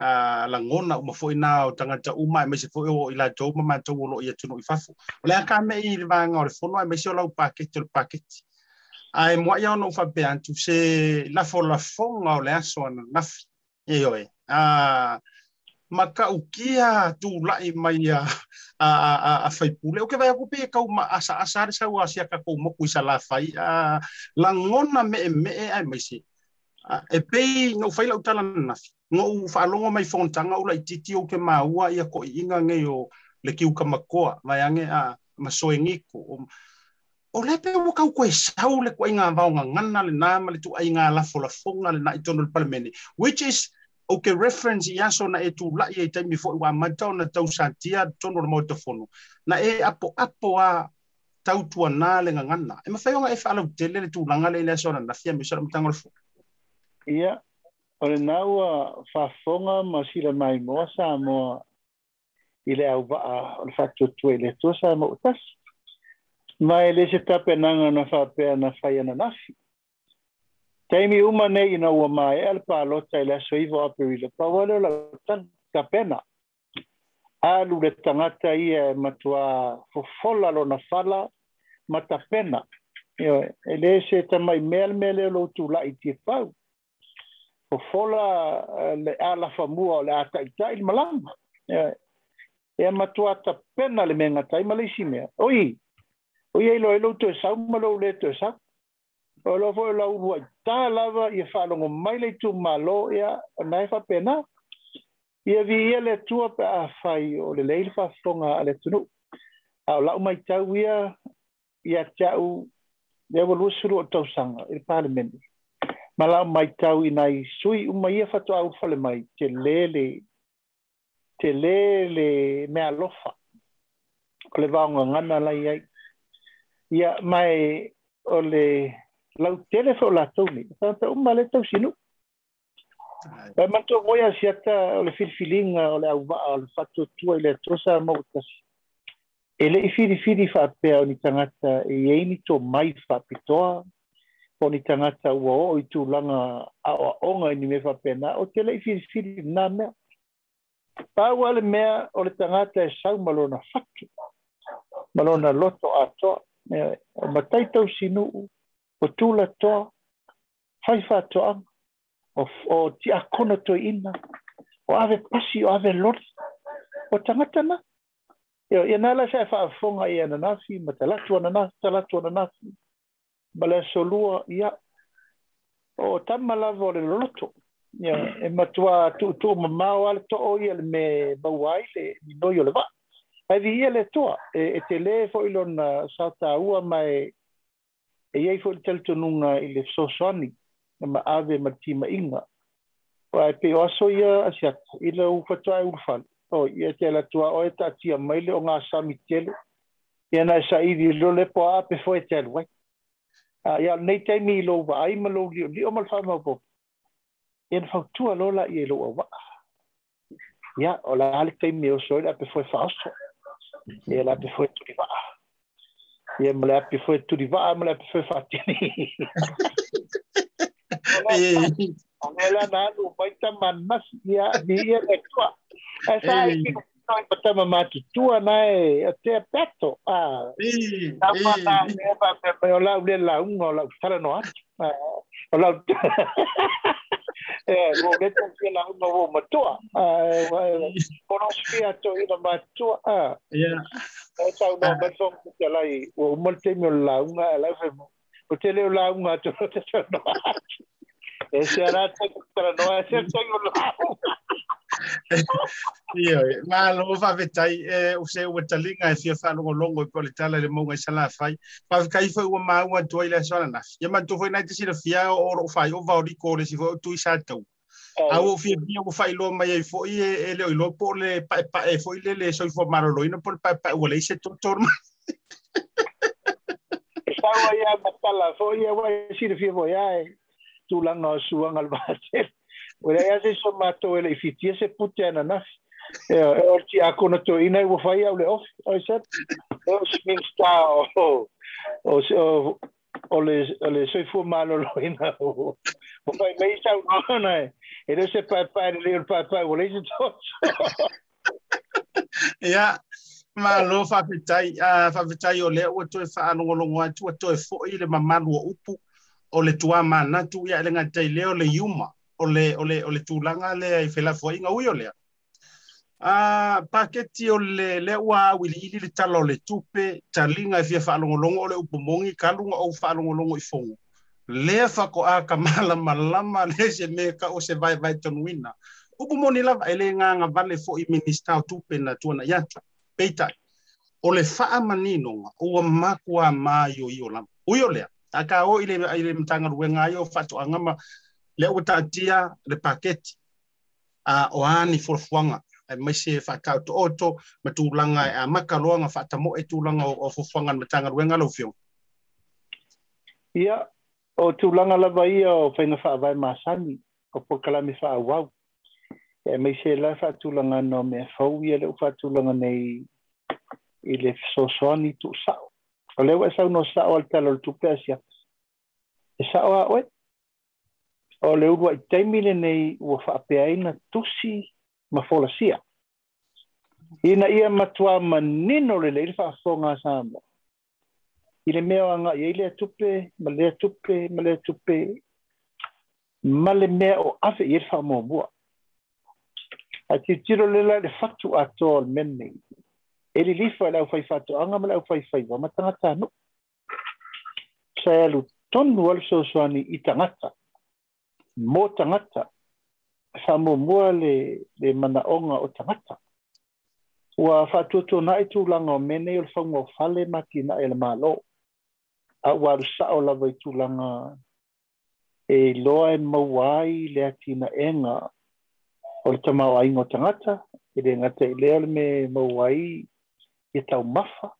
a la ngona uma foi na o tangata uma e me se foi o ila tau ma to lo ia tunu i fafu. Le aka me i le vanga o le fono e me se o lau paketi o le paketi ai ae moaʻi ona ua faapea atu se lafolafoga o le aso ana nafi e ioe a makaukia tulaʻi e mai a a a a faipule o ke vai aku pe kau ma asa asa le sau asia ka kou moku isa la fai a langona me me e, ai, mai se. E pe no fai lau tala nafi no u fa longo mai fontanga u lai titi o ke maua ia ko inga nge o le kiu kamakoa mai ange a masoengiko o o le pe o kau koe sau le koe inga vaonga ngana le nama le tu ai ngā la fola fonga le na i tonu le palemene which is o ke reference i aso na e tu lai i e taimi fo wa matau na tau santia tono le moto fono na e apo apo a tau tua nā le ngangana. e mawhai onga e whaalau tele le tu langa le le aso na nafia me sara mtanga le fono. Ia, o le nau a whafonga ma sila mai moa sa moa i le au waa o le whatu tu le tua sa mo utasi. Mai le se tape nanga na whapea na whai ana nafi. Taimi uma nei ina ua mai al pa lota i la soivo iwo le pawale la tan ka pena. Alu le tangata ia e matua fofola lo na fala matapena. pena. E le se tamai mele mele lo tu la i pau. Fofola le ala famua o le ata i tai malama. E matua ta pena le menga tai malisi mea. Oi, o e lo e lo tu e sau malo le to sa o lo fo la ua ta lava i fa lo mai le tu malo ia na fa pena ia vi ia le tua pe a fai o le leil fa fonga ale tunu. A la mai ta ia ia tau le vo lu suru o tau sanga i parliament. Ma la mai tau i nai sui uma ia fa au fa le mai te lele te lele me alofa ko le vaonga ngana lai ai ia mai o le lau tele fo la toni sa ta uma le tau sinu e man to moia siata o le filfilinga o le o le fatu tua i le trosa mo tasi. E le fili fili fa pe o ni tangata e e ni to mai fa pitoa o ni tangata ua o i tu langa a o onga ni me fa pena o te le fili fili na mea. Pa ua le mea o le tangata e sau malona fatu malona loto atoa me o matai tau sinu o tula toa fai to am o o ti akona ina o ave pasi o ave lor o tangata na. E e na la fa fonga e na nasi matala tu na nasi matala tu na nasi bale so lua o tamma la vole lo lotto e matua tu mamao ma ma o alto o me ba wai le di noio le va Ai vi ia le toa, e, e te le fo ilona sa ta ua mai e iei fo le talitonunga i le sosoani na ma ave ma tima inga. O e pe oaso ia asiat, i le ufatua e ulfali. O ia te la tua o e ta tia maile o ngā sami tele. Ia na sa i di lo le po a pe fo e te alwai. Ia nei taimi i lo wa ai ma lo li o li o malfa ma po. Ia na fautua lo la i e lo a wa. Ia o la hali taimi o soila pe fo e whaaso. Dia la pe foi tu di va'a. Dia mula pe foi tu di va'a, mula pe foi fati ni. Mula na lu pai taman mas dia dia le tua. Esa ai noi patama matu tua nai te petto. Ah. Tama na me pa pe la le la un no la sala no. Ah. La eh mo le ta ke la un o matua. Ah, kono spia to ina matua. Ah. Yeah. e tau no ba so ke lai o mo te mi la unga la fe o te le la unga to te no e se ara te tra no e se te la Ia, ma lo fa vetai eh, e o se o talinga e fia fa longo longo e pole tala le monga sala fai. Pa kai foi o ma o toi le sala na. Ia ma to foi na tisi le fia o o fai o va o riko le si foi tu sa tau. A o fia bia o fai lo mai e foi e le o lo pole pa pa e foi le le so fo maro lo ino pole pa pa o le se to to. Tau ia matala foi e wa si le fia foi ai. Tu langa suanga al basel. O le ya se so mato ele fitia se putia na. Na e o ti a kono to ina o fai o le of o se o smin sta o o o le o le so fo malo lo ina o o fai me sa no na e re se pai pai le o pai pai o le to ya ma lo fa fitai a fa fitai o le o to fa no lo ngwa tu to fo i le mamalu o upu o le tua mana tu ya le ngatai le o le yuma o le o le le tulaga lea i felafoaiga ui o a paketi o le le ua awiliili le tala o le tupe taliga e fia faalogologo o le upomogi kaluga ou faalogologo i fogu lea faakoʻā ka le se mea kaʻu o se vaevae tonuina upomoni lava e lē gaga vale foʻi minista o tupe na tuanaʻi atu peitai o le faamaninoga ua maku amā ioio lava ui o lea akao i le i le matagaluega ai le o tatia le paketi a o ani forfuanga e mai se ma tulaga to oto matulanga a makaloanga fa e tulanga o forfuanga mtanga ruenga lo fio ia o tūlanga lava ia o faiga faavae masani o pokalami wha wau. E maise se lai wha tūlanga no me whau ia leo faatulaga nei i le sosoani tuusaʻo. O leo e sau no sao al talo tupea sia. E sao a oe. o le urua i teimile nei ua whaapeaina tusi ma folasia. Ina ia matua manino le leire whaafonga sa amo. I le mea anga i eile atupe, ma le atupe, ma le atupe, ma le mea o afe i eile wha mua. A ti tiro le lai le whatu ato al menne. E li li fai lau fai fatu anga ma lau fai fai wa matanga tanu. Sa alu tonu alu le soani i tangata mō tangata, sa mō mua le, le mana onga o tangata. Ua whātoto na i tūlanga o mene o whaunga o whale maki na e le mālo. A ua rusa o lawa i tūlanga e loa e mawai le ati na enga o le tamau aingo tangata. E le ngata i lea le me mawai i tau mafa.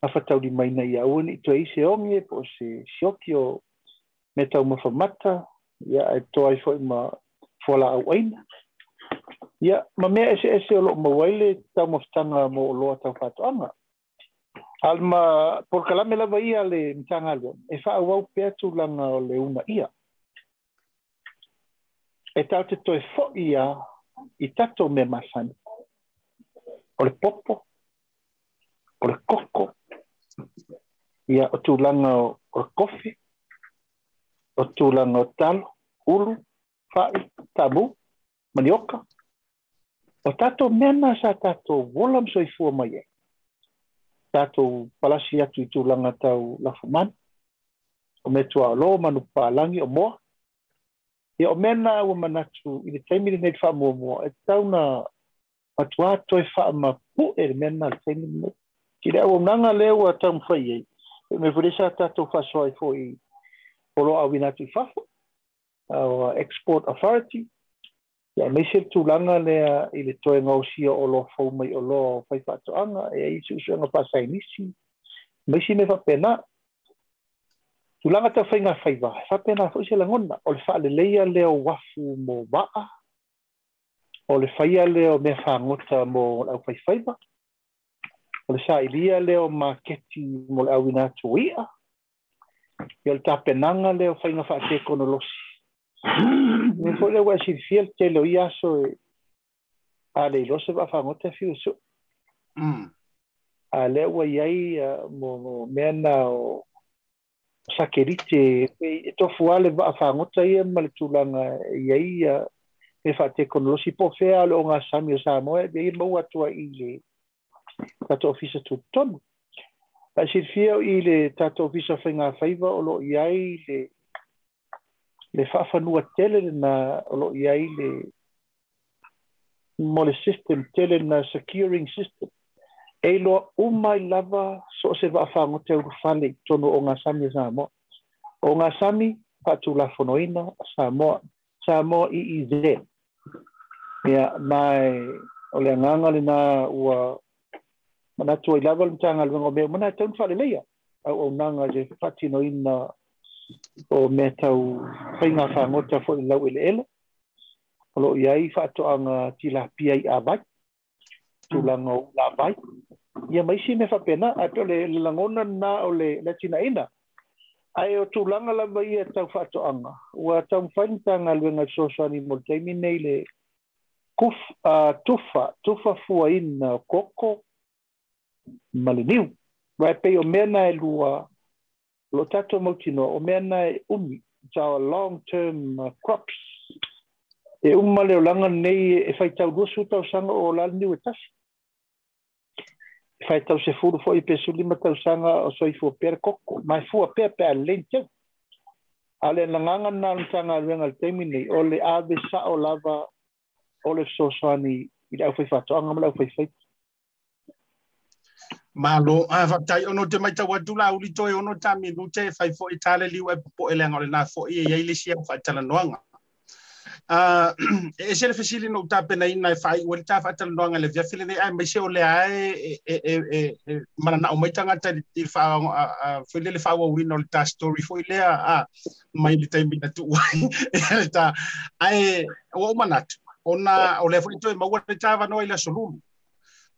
A whatau di maina i auen i tue i se onge po se sioki o me tau mafa mata ia e toa ai fo'i ma fualaau'aina ia ma mea ese ese o lo'o maua ai le taumafataga mo o loa taufato'aga alma por kalame lava ia le mtanga lo e fa au pe tu langa o le uma ia. E tau te toi fo ia i tato me masani. O le popo o le koko. Ia o tu langa o le kofi. Otula notal, ulu, fa'i, tabu, manioka. O tātou mena sa tātou wolam soifua mai e. Tātou palasi atu i tūlanga tau lafuman. O me tua lo manu pālangi o moa. E o mena ua manatu i le taimiri nei wha mua mua. E tauna matua toi wha ma pu e le mena le taimiri nei. Ki rea o nanga leo a tau mwhai e. E me vure sa tātou wha soifua i lo auina atu i fafo export authority. Ia mai se tulaga lea i le toe gausia o lo fou mai o lo fai faatoʻaga e ai suʻusuʻega pasainisi. Mai si me faapena tulaga taufaiga faiva faapena foʻi se lagona o le faaleleia lea o afu mo va'a o le faia lea o mea fagota mo lau faifaiva o le saʻilia leo maketi mo le auina atu ia ia le tapenaga leo faiga faatekonolosi me foʻi le ua silifia le tele o ia aso e a le ilose faafagota fiusuʻu a lea ua iai mo mea na o sakelite e tofu ale faafagota ia ma le tulaga iai e faatekonolosi po fea o le o gasami o samoa e ia maua atuaʻi le tatou ofisa Tutotonu faasilifia i le tatou ofisa faigafaiva o loo i ai le le faafanua tele lena o loo i ai le mo le system tele na securing system. E loa uma i lava so se vaafagote aulufale i tonu o gasami e samoa. O gasami faatulafonoina samoa samoa eez ia mae o le agaga lena ua mana tuai lava le tagaluega o mea mana taunufaaleleia auaunaga le faatinoina o mea tau faiga fagota foʻi lau eleele o loo iai faatoʻaga tilapia i avai tulaga o ula avai ia maisi mea faapena ae pe o le lagona na o le le tinaina ae o tulaga lava ia tau faatoʻaga ua taumafaina tagaluega i soasoani mo le taimi nei le kufa tufa tufa fuaina o koko maliniu. Vai pe o mena e lua lo tato mautino o mena e umi tau long term uh, crops. E umma le o langa nei e fai tau dua su tau sanga o lal niu e tasi. E fai tau se furu fo i pe su lima tau sanga o soi fua pere koko. Mai fua pere pe a len tau. A le langanga na lantanga ruenga le teimi nei o le ave o lava o le so soani i le au fai fato anga mala au fai fai malo a fa tai ono te mai tau atu la uli toi ono ta mi nu te fai fo i tale liu e po ele ngole na fo i e ile sia fa tala noanga. A e se fesili no ta pena ina fai wal ta fa tala noanga le fili ne ai mai se o le ai e e e mana na o mai tanga ta i fa a fili le fa wa wi no ta story fo ile a mai le tai mi na tu ai o manat ona o le fo toi ma wa ta va no ile solulu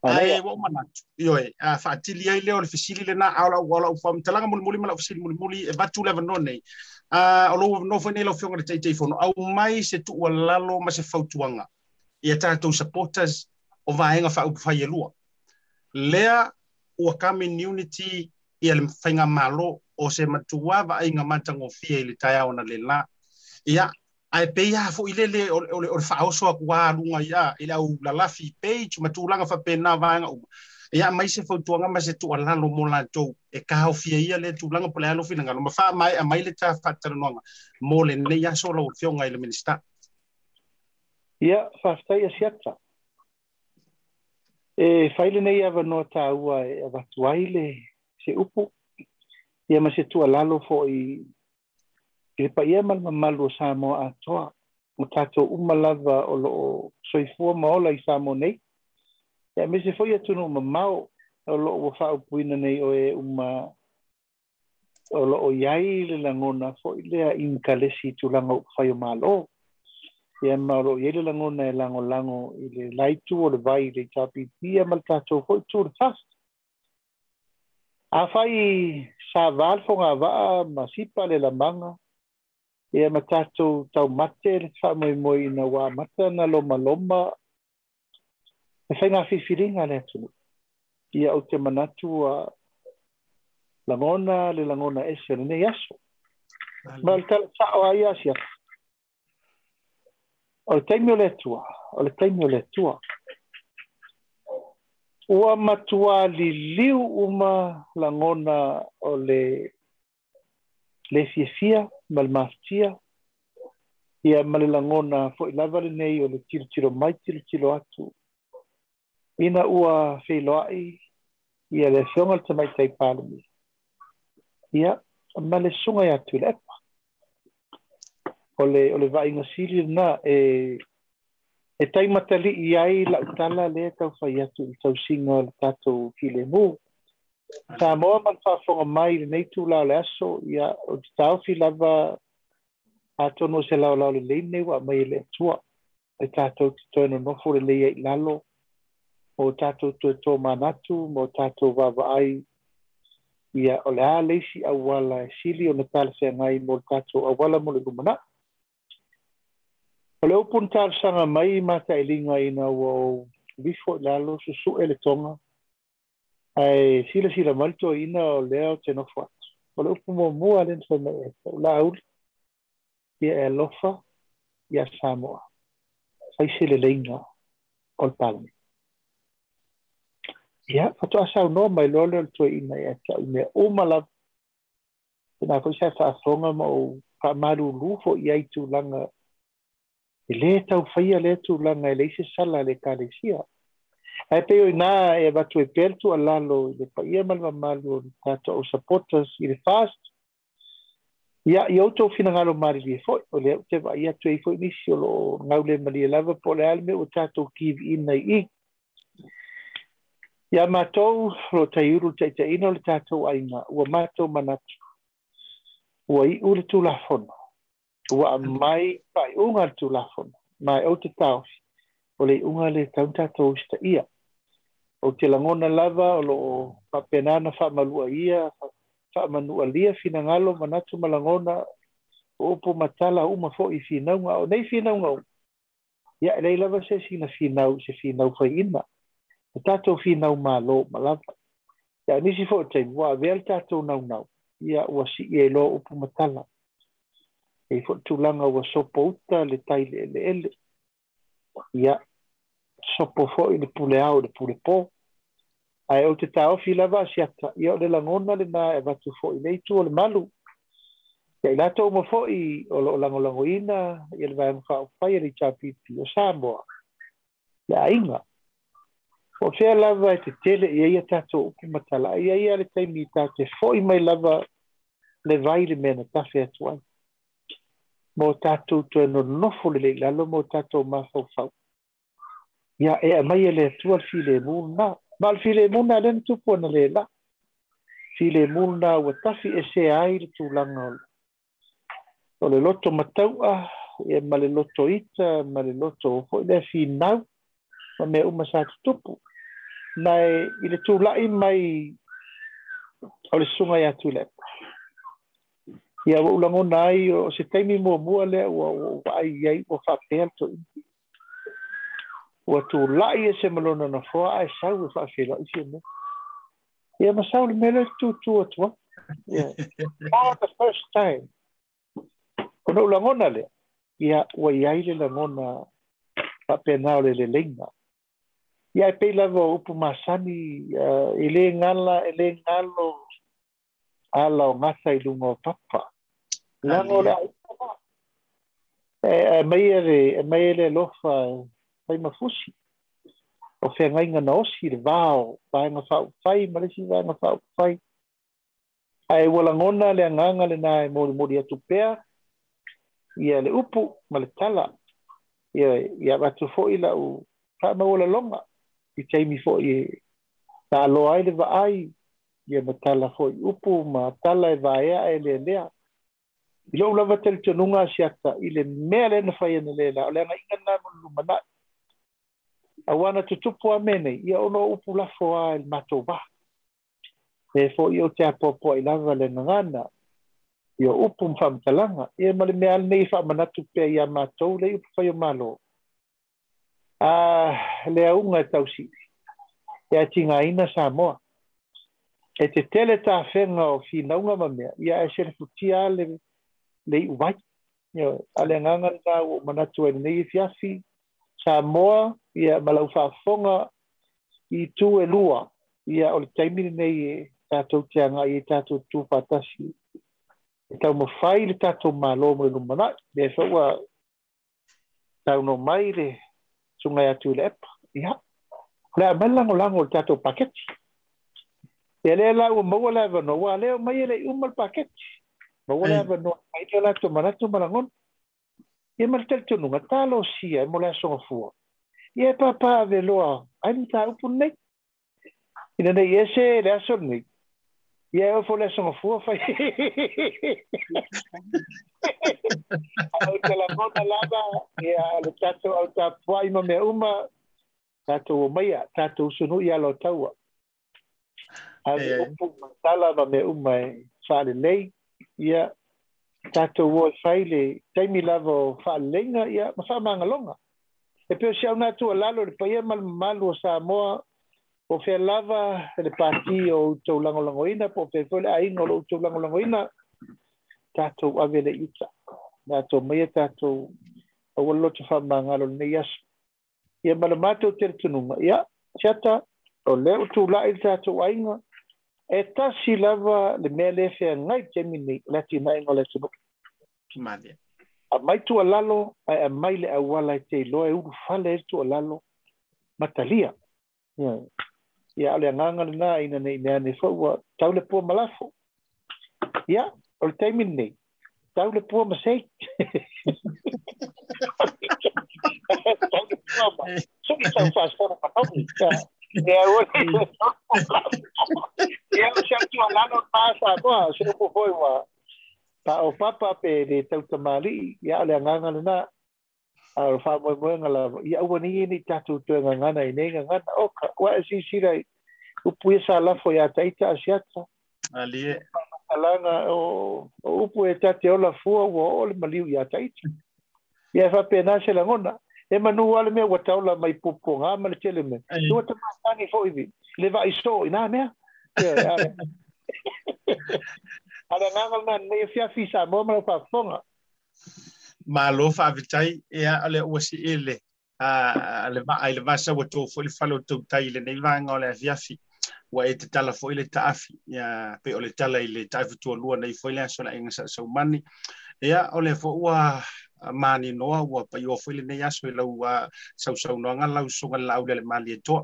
ai wa manatu yo e a ah, fa tili ai le o le fisili le na ala wala fa mtalaga mul muli mala fisili mul muli e eh, batu le ah, no nei a o lo no fa nei lo fionga te te fono. Au mai se tu lalo ma se fautuanga ia tatou supporters o vaenga fa upa fai lua lea ua kami unity ia le fainga malo o se matua va inga matango fia i le tai ona le la ia ae pei a foʻi lele o le faaoso akuā aluga iā i le au lalafi pei tuma tulaga faapena vaega uma. E ia mai se fautuaga ma se tuʻalalo mo latou e kaofia ia le tulaga po le alofinagalo ma faamae a mai le tafatalanoaga mo lenei aso lau fioga i le minista ia faafetai asiata e fai lenei avanoa tāua e avatu ai le se upu. Ia ma se tuʻalalo foʻi ke pa ia mal malu sa mo a toa. O tato uma lava o lo soifua maola i sa mo nei. Ya me se foi atu no mamao o lo o fa o puina nei o e uma o lo o iai le langona fo i lea in kalesi tu langa o o malo ia ma lo iai le langona e lango lango i le laitu o le vai le tapi pia mal tato fo i tu le fast a fai sa val fo ngā vaa ma sipa le lamanga ia ma tatou taumate le faamoemoe ina ua mata na lomaloma e faiga fifiliga le atunu ia ou te manatu a lagona le lagona ese o lenei aso. Ma le talasa'o ai asiafa o le taimi o le atua o le taimi o le atua. Ua matuā liliu uma lagona o le le fiafia mal le ia ma le lagona foʻi lava lenei o le tilotilo mai tilotilo atu. Ina ua feiloaʻi ia le afioga le tamaitai palemi ia ma le suga i atu le epa. O le o le vaaiga sili lana e e taimatalii ai laʻutala lea taufai atu i le tausiga o le tatou filemu Sa moa man whaafonga mai nei tū lao le aso ia o te tauwhi lava a tono se lao lao le lei nei wa mai le tua e tātou te toino nofo le lei e lalo. Mo tātou tu tō manatu, mo tātou wawa ai, ia o le a leisi awala e sili o na tala se ngai mo tātou awala mo le lumana. O le upun tātou sanga mai mata e linga ina o bifo le alo su su ele tonga, ai sila sila malto ina leo te no fuat. O le upun mo mua len sa me la auli, ia e lofa, ia Samoa. Sai sile leinga o le palmi. ia asau no mai le tue ina ia ta me o mala na ko sa fa songa mo ka maru lu fo ia tu langa e le tau faia le tu langa le se sala le kalesia Hai pe i nā e watu e pertu a lalo i le pa ia malwa malu o tato au supporters i le fast. Ia i auto fina ngalo mari li e foi. O le te wa ia tue i foi nisi o lo ngau le mali e lava po le alme o tato kiv in nei i. Ia matou lo tai uru te tai le tato a inga. Ua matou manatu. Ua i ure tu lafono. Ua mai pai unga tu lafono. Mai o te tausi. O le unga le tau tato ia. O te langona lava o lo papenana wha malua ia, wha manua lia fina ngalo manatu malangona o po matala uma fo i finaunga o nei finaunga o. Ia, lei lava se sina finau, se finau fai ina. o tatou finau malo ma lava ia nisi foʻi taimu ua avea le tatou naunau ia ua siʻi e loa upu matala e foʻi tulaga ua sopo uta le tai leʻeleʻele ia foʻi le puleao le pulepō ae o te taofi lava asiata ia o le lagona lenā e vatu foʻi nei tu o le malu. Ia i latou ma foʻi o loo lagolagoina ia le vaega faaufai e le itapiti o samoa. Le aiga o fea lava e te tele ia ia tatou upu matala. Ia ia le taimi ta te foʻi mai lava le vai le mea na tafe atu ai. Mo tatou toe nonofo le leʻi lalo mo tatou mafaufau ya e mai le tu al file muna mal file muna len tu pon le la. O tafi e se ai tu langa o le. Loto matau a e mal le loto ita mal le loto fo le fi nau ma me uma sa tu pu nai i le tu la mai o le sunga ya tu le. Ia ua ulagona ai o se taimi muamua lea ua ai ua faapea letoʻi Ua tūlai e se malona na fua ai sau e isi ane. Ia ma sau le mele tu tu atua. Yeah. For the first time. Kono ulango na le. Ia wa iai le langona whapea nao le le lenga. ia e pei lava o upu masani e lē gala e lē galo ala o gasa i luga o papa laga o le aipa e maia le e maia le alofa fai ma fusi o fe ngai ngana osi le vao vaega faaufai ma lesi vaega faaufai ae ua lagona le agaga lenā e molimoli atu pea, ia le upu, ma le tala. Ia ia atu foʻi lau faamaua laloga i taimi fo i ta e lo ai le vai ia ma tala fo i upu, ma tala e vai e le lea. I lo lava tel te nunga i le mea le na fai ane le la, o le anga inga na a wana te tupua mene, ia ono upu lafo a il mato ba. E fo i o te apopo i lava le ngana, i o upu mwhamtalanga, i e male mea nei wha manatu pe i a mato le i upu fai o malo. A le aunga tau si, e a tinga ina sa moa. E te tele ta o fi ma mea, i a e sere futia le, le i uwai. Ale nganga le tau manatu e nei i fiafi, Sa moa ia malau whaafonga i tu e lua. Ia o le taimini nei e tātou te anga i tātou tū patasi. E tau mo whai le tātou malo mo le lumana. Me e whaua tau no mai le sungai atu le epa. Ia. Le a melango lango le tato paketi. E le la ua maua le ava noa, le o mai le umal paketi. Maua le ava noa, ai le la to manatu malangon. ma le talitonuga talosia e mo le asogafua ia e pāpāve loa ae mataupu lenei ina nei se le aso lenei ia e ofo le asogafua fai au telafona lava ia le tatou au tapua'i ma mea uma tatou o maia tatou sunu'i a lo taua ae upu matala ma mea uma e fa'alelei ia Tato o e fai le taimi lava o faaleiga ia ma longa e pea o siauna atu lalo le paia e ma le o sa samoa o fe lava le pati o outou ina, po o feafoi le aiga o ina, tato lagolagoina tatou ave le tato, tatou maia e tatou aua loloto lo ne yas ia ma le matou teletunuga ya chata o le o tula'i le tato aiga e tasi lava le mea lē feagai temi nei le atinaʻiga o le tunuki amai tualalo ae amai le auala e teiloa e ulu fale le tualalo matalia. Ia o le agaga lenā ina nei mea nei foʻi ua tau le pua malafo. Ia o le taimi nei. Tau le pua masei. So ki sa fa sa pa pa ni ka e a o e a sa tu ala no pa sa ko se ko foi wa. Pa o papa pe de tau tamali ya le nganga na a fa mo mo ngala ya o ni ni tatu tu nganga na ni nganga o ka wa si si rai. O pu sa la fo ya taita asiata. Ali alanga o o upu e tate o la fua o le maliu ya taita. Ia fa pena se la ngona e manu ale me wa taula mai popo nga ma tele me tu ta mani fo ivi le va iso ina me ala nga nga ne fia fi sa mo ma fa fonga ma lo fa vitai e ale o si ele a le va ai le va sa wa to fo le falo to tai le nei va nga le fia fi wa e te tala fo ile taafi ya pe o le tala ile taifu tu lua nei fo ile so la inga sa so mani ia o fo ua mani noa ua pa yo fuile nei aso i lau sau sau noa nga lau sunga lau le mali e toa.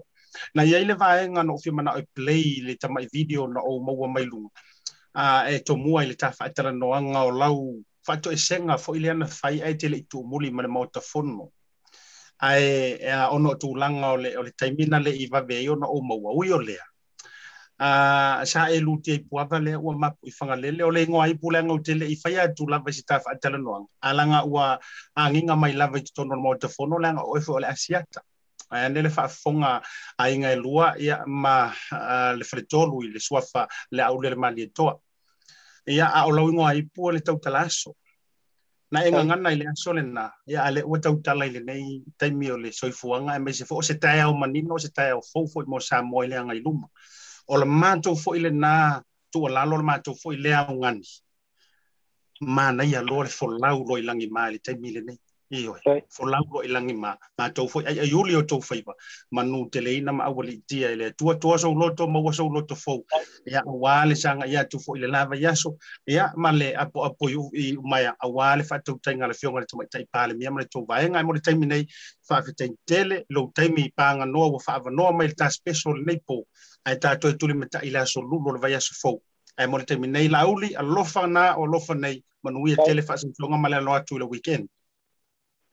Na iai le vae nga no fi mana o play le tama i video na o maua mai lu Uh, e to mua i le ta whaetara noa nga o lau whaeto e senga fuile ana fai e te le i tu muli mana fono. Ae ona ono tu langa o le, o le taimina le i vave i ona o maua ui o lea. O uh, sa e luti ai puava le ua mapu i whangalele o le ngoa i pule ngau tele i whaia tu lava si ta whaatala noang. Alanga ua anginga mai lava i tono mo te whono langa o efo o le asiata. Ai ane le whaafonga a inga lua ia ma uh, le whaletolu i le suafa le au le mali toa. Ia a o lau ingoa i pua le tau talaso. Na e ngangana i le aso le na, ia ale ua tau tala i le nei taimi o le soifuanga e me se fo o se tae au manino o se tae au fofo i mo sa moe le anga i luma. O le mātou fo ile nā tu o le mātou fo ile au ngani. Mana ia lo le fo lau lo ilangi maa le taimi le nei. Iyo e, fo lau lo ilangi maa. Mātou fo, ai uli o tau whaiva. Manu te le ina ma awali tia ile. Tua tua sau loto, maua sau loto fo. Ia awale sanga, ia tu fo ile lava yaso. Ia ma le apo apo i umaya awale whatou tainga le fionga le tamai tai pāle. Mia ma le tau vaenga, mo le taimi nei. Whaafitai tele, lo taimi i pāanga noa, wa whaava noa mai le ta special nei po ae tatou e tuli mataʻi le aso lulu o le vai aso fou. Ae mo le taimi lauli alofa na o alofa nei manuia tele faasosoga ma le alo atu i le weekend.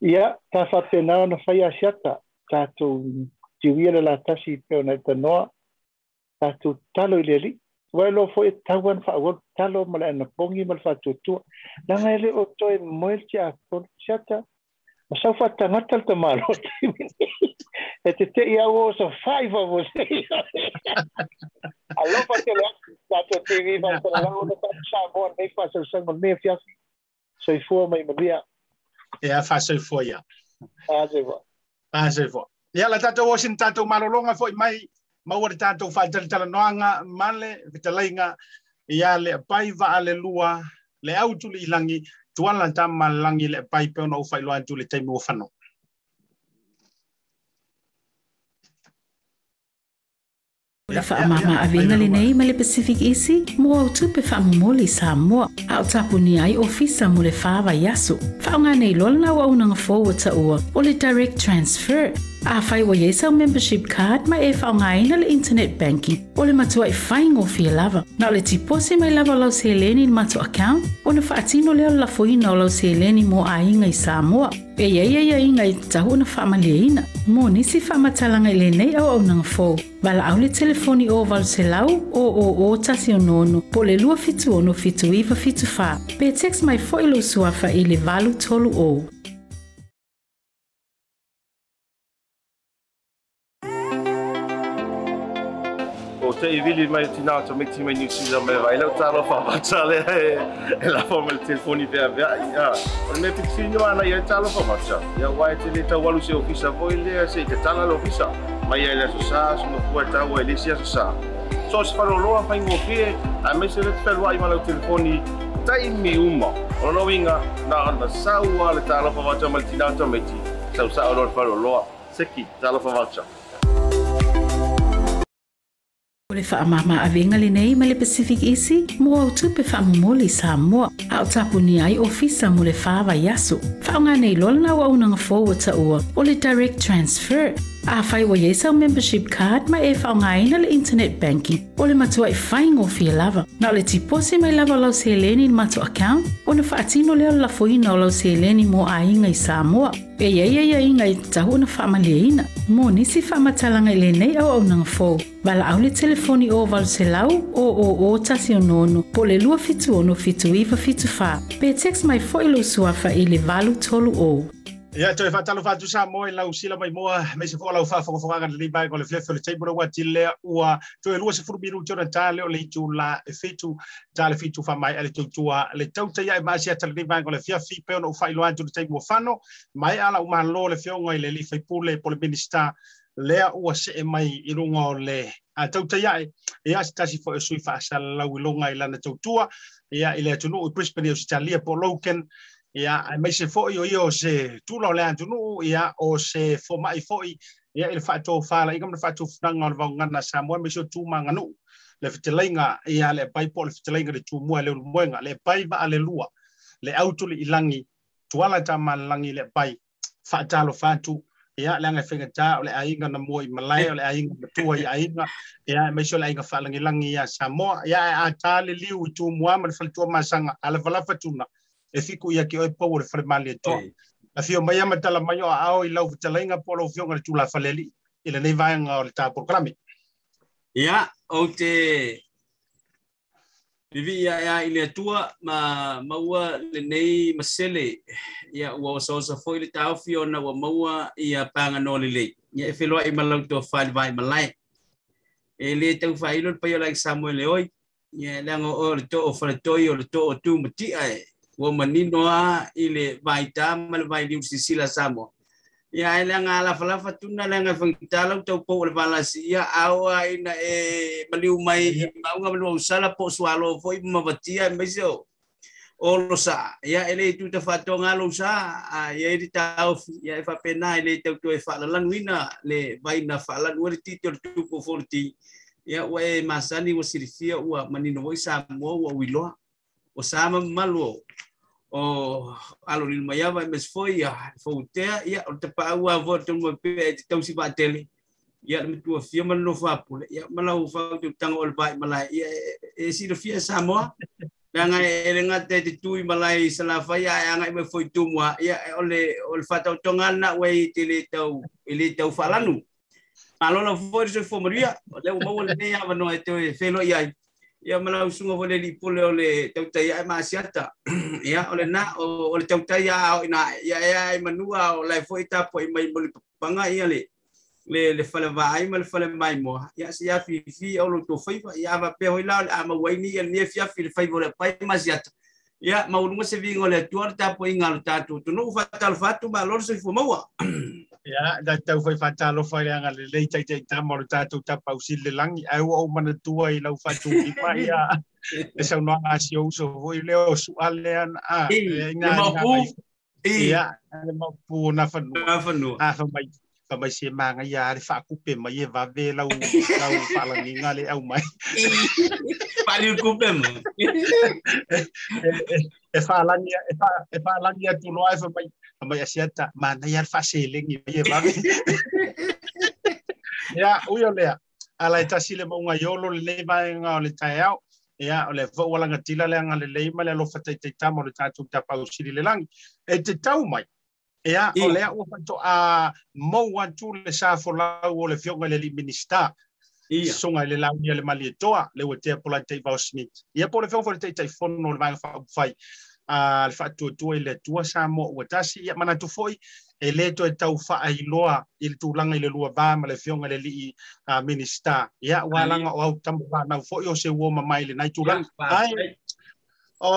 Ia tafaapena ona fai asiata. Tatou tiuia le latasi pe ona i tanoa tatou talo i le alii ua lo foʻi e tau ana faaualu talo ma le anapogi ma le faatuatua laga ele o toe moe le tiakolu siata ma sau fa tangata le tamalo. e te te ia o so five of us. A lo pa te la ta to TV va te la o ta sa mo nei fa so so mo nei fia. So i fu mai mo bia. Ia fa so fu ia. A se vo. A se vo. Ia la tato o sin tato malolonga foi mai ma o tato fa tala tala noanga male vitalainga ia le pai va ale lua le autu li langi tuala tama langi le pai pe ona o fai loa tu le taimu o fano. Le wha mama a venga le nei ma le Pacific Easy mo au tupe wha moli sa moa a o tapu ni ai ofisa mo le whawa yasu. Wha o ngā nei lola na wa unanga forward ta ua o le direct transfer A whai wa yesa membership card ma e whao ngaina le internet banking o le matua i e lava. Na le tipose mai lava lau se leni ni matua account o na whaatino la foina o lau se mo a inga i Samoa. E ia ia ia inga i tahu na whaamalia ina. Mo nisi whaamatalanga i le nei au au au le telefoni o valu se lau o o o tasi o le fitu ono fitu iwa fitu wha. Pe text mai suafa i valu tolu o. te i vili mai te nā tō me te mai New Zealand mai vai lau tālo whawatale e la wha mai telefoni pēa pēa ia ora me piti whino ana ia tālo whawata ia wai te le tau walu se ofisa voi lea se i te tala le ofisa mai ia lea so sā so no kua tau e lesia so sā so se wharo loa whai ngō pē a me se le whelua i ma lau telefoni taimi uma ora no winga nā ana saua le tālo whawata mai te nā tō me te sau sā o lor wharo loa seki tālo whawata O le whaamama a venga le nei ma le Pacific Easy, mo au tupe whaamumoli sa moa, a o tapu ni ai ofisa mo le fāvaiaso yasu. Whaonga nei lola na wa unanga forward ta ua, o le direct transfer, afai ua iai sau membership card ma e faaaogāina le internet banking. O le matua e faigofie lava. Na o le tiposi mai lava o lau seleni i le matou account ona faatino lea o le lafoina o lau seleni mo aiga i samoa. E iai ai i tatau ona faamaliaina mo nisi faamatalaga i lenei auaunaga fou valaau le telefoni o valoselau o tasionono po o le 2 pe text mai foʻi lou suafa i le valu tolu ou Ia toi fatalo fatu sa mo i lau sila mai moa me se fola fa fo fo le libai ko le flefe le table wa tile ua toi lua se furu biru tona tale o le tu la e fitu tale fitu fa mai ale tu tua le tau te ia ma sia tale libai ko le fia fi pe no fa ilo antu le table fano mai ala u malo le fio ngai le li fai pule po le minister lea ua se e mai i runga o le a tau te ia e a se tasi fo e sui fa sa lau i longa i lana tau tua ia i le atunu i Brisbane o si talia po Loken ia ai mai se foi o io se tu lo le antu no ia o se fo mai foi. Ia il fatto fala igam fatto franga o vanga na sa mo me so tu manga no le fitelenga ia le pai po le fitelenga le tu mo le moenga le pai va ale lua le auto le ilangi tuala ta malangi le pai fatalo fatu ia le nga fenga ta le ainga na mo i malai le ainga na tua i ainga. Ia me so le ainga falangi langi ia sa mo ia a ta le liu tu mo ma le faltu masanga ala vala fatuna e fiku ia ki oi pau le e toa. A fio mai ama tala mai o a ao i lau vitalainga po lau fionga le tula faleli i le nei vaenga o le tā programi. Ia, o te Vivi ia ia i le atua ma maua le nei masele ia ua osa foi le tau fio na ua maua ia panga no le lei. Ia e wheloa i malau tua whai vai malai. E le tau whai ilo le pai o like Samuel le oi. Ia le ango o le to o whare toi o le to o tu mati ai ua manino a i le vaita ma le vai liu sisila samo. Ia e le nga la fala fatuna le fangitala tau po balasi. Ia aua ina e maliu mai ma unga maliu sala po sualo foi mavatia mai so o. Lo sa ia ele tu te fato nga lo sa ia tau ia e fa pena ele tau tu e fa la languina le vai na fa la ngori ti tu po forti. Ia wa e masani wa sirifia wa manino voi sa mo wa o malu o alo ni mai ava mes foi ia fo te ia o te pa ua vo te mo pe te tau si tele ia me tu fia man no fa pule ia mala u fa tu tang ol bai mala ia e si do fia samo nga e nga te te tu i malai sala fa ia nga me foi tu mo ia ole ol fa tau tonga na we te le tau ile tau fa lanu. Alo na foi se fo maria le mo le ne ava no e te felo ia ia malau sunga wale li pule ole tautai ai maasiata. Ia ole na o le tautai a o ina ia ia ai manua o lai fo ita po mai moli panga ia le le le fale vai ma le fale mai mo ia si ia fi fi o lo to fai ia va pe hoi la a ma waini ia ni fi fi fai vole pai maasiata. Ia maulunga se vingo le tuar ta po inga lo tatu tu no fa tal fatu ma lor se fo Ya, da tau fai fatalo fai anga le lei tai tai tamo le tātou tapa usi le langi, au au mana tua i lau fatu i mai a e sau noa a si ouso voi leo su ale an a e ngā ngā Ia, e maupu na whanu. Na whanu. A whamai, whamai se manga ia re whakupe mai e wawe lau, lau whalangi ngā le au mai. Pari kupe mo. E whalangi, e whalangi atu loa e whamai, mai asiata mana ia faselengi ia vave ia uyo lea. Ala e tasi le maunga iolo le lei vaenga o le taeao ia o le fa'ualaga tila le aga lelei ma le alofa taitaitama o le tatou tapausili le lagi e te tau mai. Ia o lea ua fa'ato'a mau atu le sa folau o le fioga i le li'i minista. Soga le launi a le mali etoa le ua tea polai taivao Schmidt. Ia po le feoga fo le taitaifono o le vaega fa'aupufai a le faatuatua i le atua sa mo ua tasi ia manatu foʻi e lē toe tau faailoa i le tulaga i le lua va ma le fioga le lii uh, minista. Ia ua laga o au tama fanau foʻi o se ua mamai lenai tulaga ai. o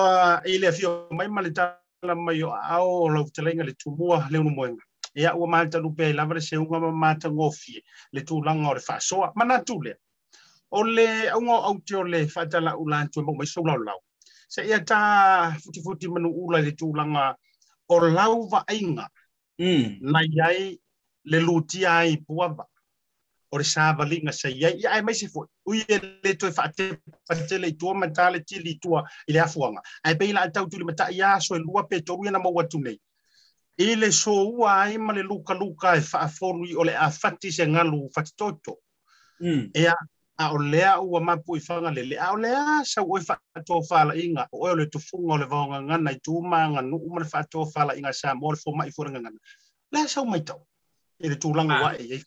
i le afio mai ma le tala mai o ao o lau talaiga le tumua le unu moenga. Ia ua matalu pe lava le seuga ma matagofie le tulaga o le faasoa manatu lea o le auga au te o le faatalaʻu latou e maumai soulaulau se ia tā futi manu ula le tūlanga o lau ainga mm. na iai le lutia ai puava. O le sāvalinga sa iai ia ai mai se fo ui e le toi whaate patele i tua matale tili tua i le afuanga. Ai peila a tau tuli mata ia so e lua pe toru na maua tunei i le so ua ai ma le luka luka e whaafonu i o le a fati se ngalu fatitoto mm. ea a o lea ua mapu i fagalele a o lea sau e faatoa falaʻiga o oe o le tufuga o le vaogagana i tumāganuu ma le faatoa sa mo le fomaʻi foi legagana lea sau maitau i le tulaga ah. uaʻe i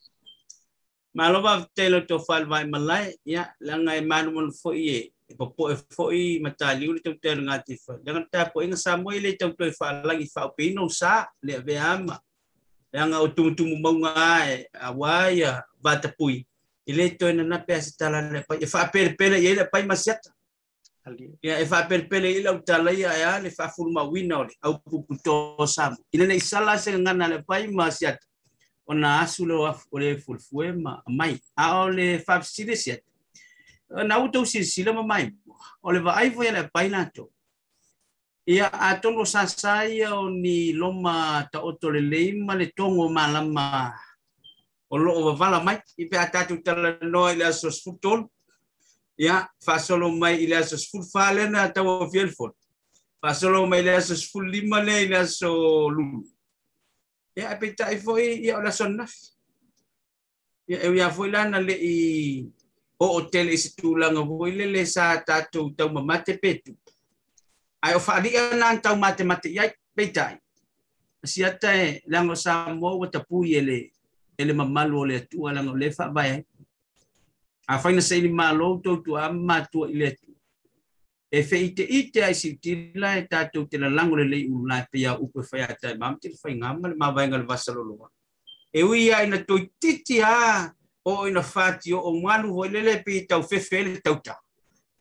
ma lova telo to fal vai malai ya langa e manu mon foi e. E popo e foi mataliu le tau nga ti fa. Langa ta po inga sa mo ile tau fal lagi fa pino sa le ve ama. Langa o tumu tumu maunga e awaia vata pui ile to na na pe asitala le pa fa pel pel ye le pa masiata ya e fa pel pel ile o tala ya ya le fa wina ole. Au puputo sam ile le sala se ngana le pa masiata ona asulo ole fulfuema mai. A ole fa silesiat e na uto ma mai ole va ai voya le pa inato ia atono sasa ia o ni loma ta otolelei ma le togo malama o lo o vala mai i pe atatu tala no ile aso futol ya fa solo mai ile aso fut fale na ta o fiel fot. Fa solo mai ile aso fut lima le ile aso lu ya pe ta i foi ya ola sonna ya e ya foi lana le i o hotel isi tulanga foi le le sa tatu tau mate petu. Ai o fa di na tau mate mate ya pe tai. Siata e lango sa mo wata pu ele ele mamalu o le atua laga o lē faavae ai afaina saili mālou toutu a matua i le atua e feʻiteʻite ai siutila e tatou te lalago lelei ululae peia upu e fai a taimama te le faigaga le mavaega le vasaloloa e ui ai na toititi a o ina fati o malu ho lele pe tau fefe le tau ta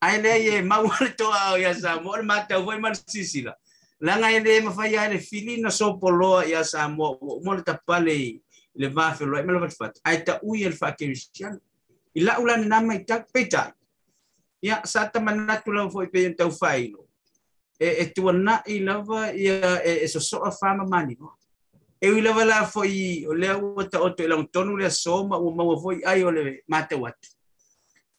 ai le ye mau le to a ya sa mo le mata ho mal sisila. La nga ele ma fa le fili na so ya sa moa mo le tapale i le va fe lo me fat ai ta ui el fa cristian i la ula na mai tak peta. Ya sa ta manna tu lo foi pe tau fai lo e e tu na i lava ia e, eh, e eh, so so a fama mani e ui lava la foi o le o ta o te la tonu le so ma o ma foi ai o le mate wat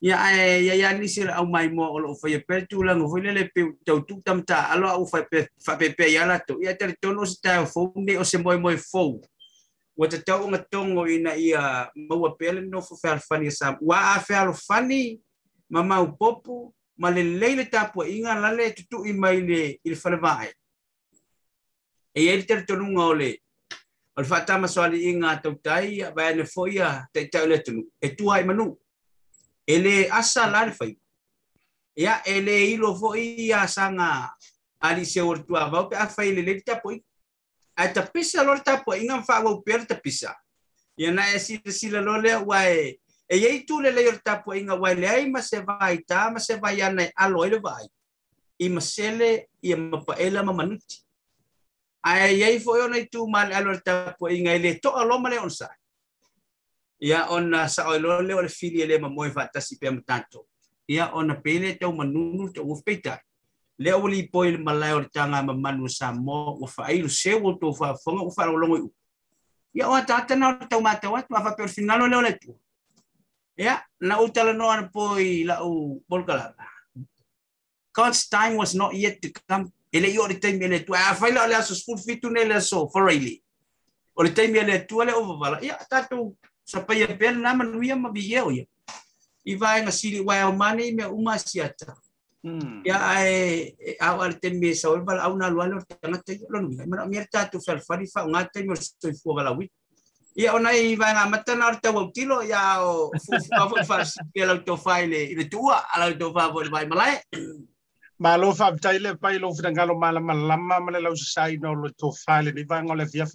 ya e ya ya ni sira au mai mo o lo foi pe tu la no foi le pe tau tu tam ta alo au fa pe fa pe pe ya la to. Ya te tonu sta fo ne o se moi moi fo ua te tau nga tongo ina ia maua pele no fo fel fani sa wa a fel fani ma mau popu ma le leile tapu inga lale tutu i mai le il falvai e e tonu nga ole o fa ta ma soali inga tau tai ba ne foia te tau le tunu. E tu ai la le a le le ata pisa lor tapo inga fa wa perta pisa. E na esi sila lole wa e ei tu le le tapo inga wa le ai ma se vai ta ma se vai ana alo ile vai. I masele ia mapaela ma manuti. Ai ei fo ona tu mal alo tapo inga ile to alo ma le onsa ia ona sa lole ole fili ele ma moi fa tasi pe mtanto ia ona pele tau manunu tau ufpeita le o li poi le malai o tanga ma manu sa mo o fa ai lo se o to fa fonga o fa lo longo ia o ta ta na to ma ta wa fa per final le o le tu. Ia na o tala no an poi la o bolkala God's time was not yet to come. Ele yo le time ele tu. A fa la le so full fit tu ne le so for really o le time ele tu le o vala. Ia ta tu sa pa ia per na manu ia ma bi ia o ia. I nga sili wa o mani me uma siata Hmm. Ya ai awal ten me sa bal au na lualo tanga te lo ni ma mi ta tu fal fari fa nga te mo sto fu bala wi ya ona i va nga mata na ta wo tilo ya o fu fa fa fa si ke lo to file i tua ala to fa vo vai malai ma lo fa tai le pai lo fina ngalo mala malama ma le lau sai no lo to fale ni vanga le fia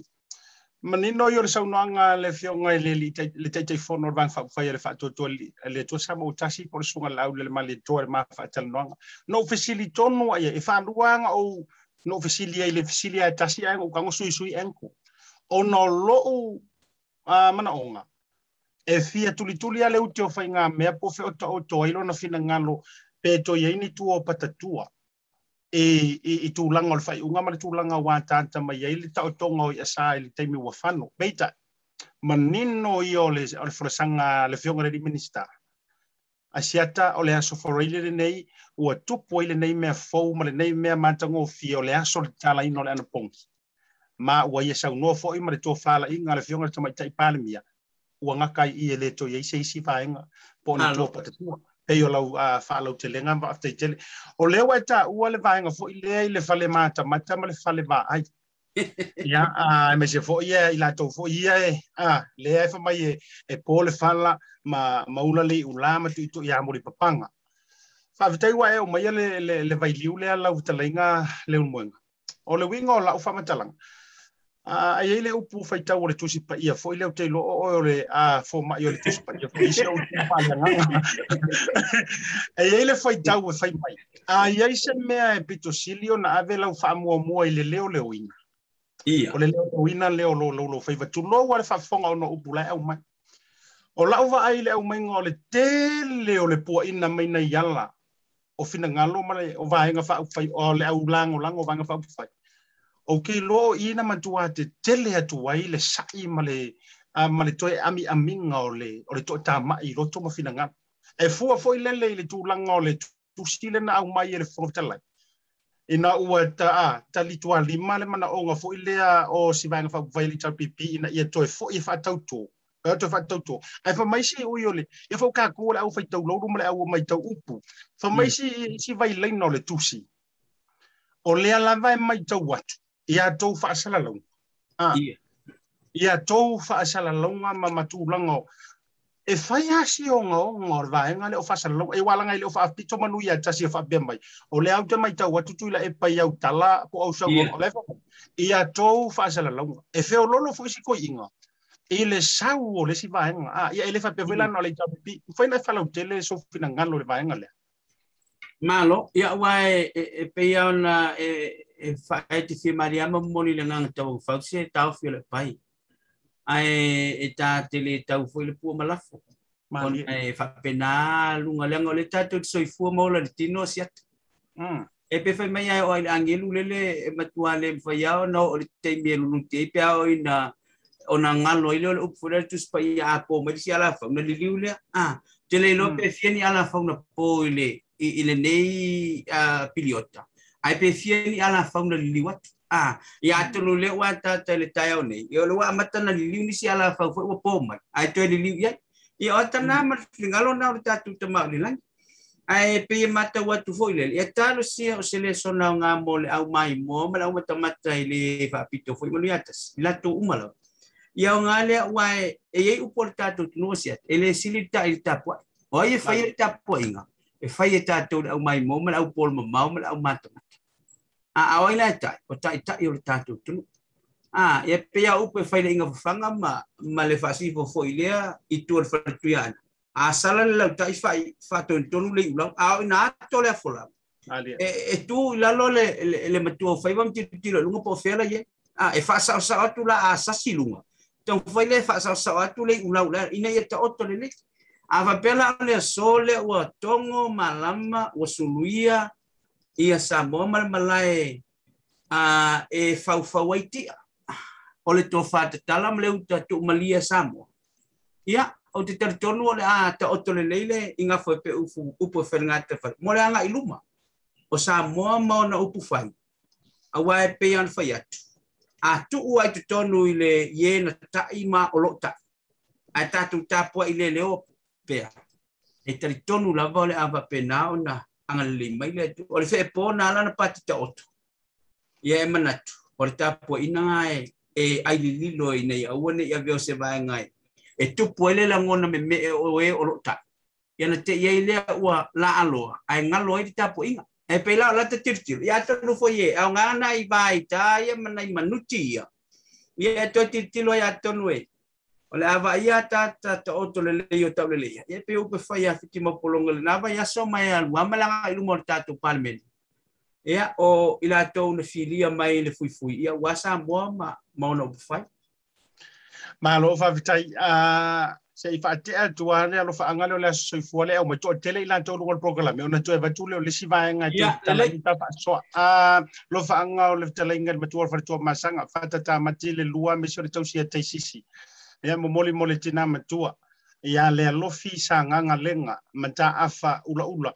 manino yo sa no anga le fio ngai le le tai tai fono vang fa fa le fa to to le to sa mo tasi por sunga lau le ma le to ma fa tal no facilito no ai e fa luanga o no facility ai le facility ai tasi ai o kango sui sui enko o no lo a mana onga e fia tuli tuli ale uti o fai ngā mea po fe o to o to ilo na fina ngalo pe to ye ni tu o patatua e e, e tūlanga o le whai unga ma le tūlanga wā tāta mai ai le tau tonga o i le teimi wa whano. Beita, manino i o le, o le whuresanga le whionga le minister. Asiata o le aso whareile le nei, ua tupu i le nei mea fau ma le nei mea mātango fi o le aso le tala ino le anapongi. Ma ua i asa unua fo i ma le tō whala inga le whionga le tamaitai pālemia. Ua ngakai i e le tō i eise isi whaenga po na tō patatua. Pei o lau a whalau te lenga ma aftai tele. O leo e ta ua le vaenga fo i lea i le whale mata mata ma le whale va ai. Ia a me se fo ia i la tō fo ia e a lea e whamai e e pō le whala ma maula le ula ma tu i to ia mori papanga. Whaavitai wa e o mai le le le vai liu le lau talainga le unmoenga o le winga o lau whamatalanga a ai le upu fai tau o le tusi pa ia foi le te lo o le a fo ma yo le tusi pa ia foi se o te pa ia ai ai le fai tau e fai mai. Ai se mea e pito silio na ave lau fa mo mo i le leo le ia. O le leo wina leo lo lo lo fai va tu. Wa le fa fonga o no upu la au mai. O lau va ai le au mai ngo le tele o le po ina mai na yala o fina ngalo ma le o va nga fa fai o le au lango lango va fa fai o ke lo i na matua te tele atu ai le sai ma le a ma le toe ami aminga o le o le to ta mai ro to ma fina nga e fu fo i lele i le tu langa o le tu stile na au mai le fo tala ina ua a ta li tua lima le mana o nga fo i lea o si vanga fa vai li tal pipi ina ia toe fo i fa tau to e to fa tau to ai fa mai si yo le e ka ko le au fa tau lo mo le au mai tau upu. Fa mai si si vai le le tusi o le ala vai mai tau watu ia tou faasala lau ah. Ia ia tou faasala lau ma matu lango e fai asi o nga o nga o vaenga le o faasala lau e wala ngai le o fa pito manu ia tasi fa bembai o le au te mai tau watu tu la e pai au tala po au sa o le ia tou faasala lau e fe o lolo fo isi ko inga i le sau o le si vaenga ah ia ele fa pevela no le tau pi fai na fa lau tele so fina ngalo le vaenga le malo ia wai e pe e e fa e te whimaria ma moli le nganga tau fausi tau fio le pai. Ai e te le tau fio eh, le pua malafo. Kon e whapena lunga lenga le tātou te soifua maula le tino si atu. E pe mai ai o ai angelu lele e matua le mwhai au na o le teimi e lulung te na o na ngalo i leo le tu spai a po mai si ala li. Ah, te le lo mm. pe fieni ala fauna po i nei piliota. Ai pe fia ni ala fauna wat a ia tonu le wa ta ta le tai ia le wa mata na lili ni si ala fa fo po mai. Ai to lili ia? Ia o ta na ma ngalo na o ta tu te ma ni lang ai pe mata wa tu fo ile ia ta lo si o se le sona nga mo le au mai mo ma la mata mata ile fa pito fo mo ni atas la tu umala ia nga le wa e ye u por ta tu no sia ele silita il tapo o ye fa il tapo inga. E fai e tātou au mai mo mala au pol ma mala au mata mata. A awai lai tai, o tai tai o le tātou tunu. A, e pea upe fai le inga whanga ma, ma le whasi fo fo ilea i tua le whatu ana. A ah, sala le lau tai fai whatu en tonu le ulau, a ah, o ina ato le afola. Ah, e, eh, e eh, tu lalo le, le, le matua fai wam tiro lunga po whera ye. Eh, a, e whasa o sa atu la a sasi lunga. Tau fai le whasa o sa atu le ulau le, ina ia ta oto le leki. Awa pela le sole ua tongo malama ua suluia ia sa mo mar malae a e fau fau o le to fa te tala malia sa mo ia o te tar tonu le a ta o tole leile inga fo pe ufu upo fer nga te mo le anga iluma o sa mo mo na upu fai a wae pe an fa atu. A tu u ai te tonu le ye na ta ma o lo ta a ta tu ta po ile le pe e tar tonu la vole a ona. Anga lima ile tu. O le whe po na la na pati ta otu Ia e manatu. O le tapua ina ngā e ai li lilo i nei aua nei a veo se vai ngai. E tupu ele la ngona me me e o e o lo ta. Ia na te iei ile ua la alo, Ai ngalo loi di tapu inga. e pe la la te tirtir ia to no fo e au ngana i vai ta ia mana i manuti ia ia to tirtilo ia to no e o le ava ia ta ta to o to le le o ta le le ia pe o pe fai a fiti mo polonga le nava ia so mai al wa malanga i lumo ta to palmen. Ia o ila to na filia mai le fui fui. Ia wasa mo ma mo no fai. Ma lo fa vitai a se i whaate a tua ne alo wha angale o le aso soifua le au mai toa tele i lantou lunga programe o na tua e vatule le si vae ngai te tala i tafa soa a lo anga o le tala inga le matua whare tua masanga whata ta mati le lua me sio le tau sia teisisi ia momoli mole tina matua ia le alofi sagaga lega ma taafa ulaula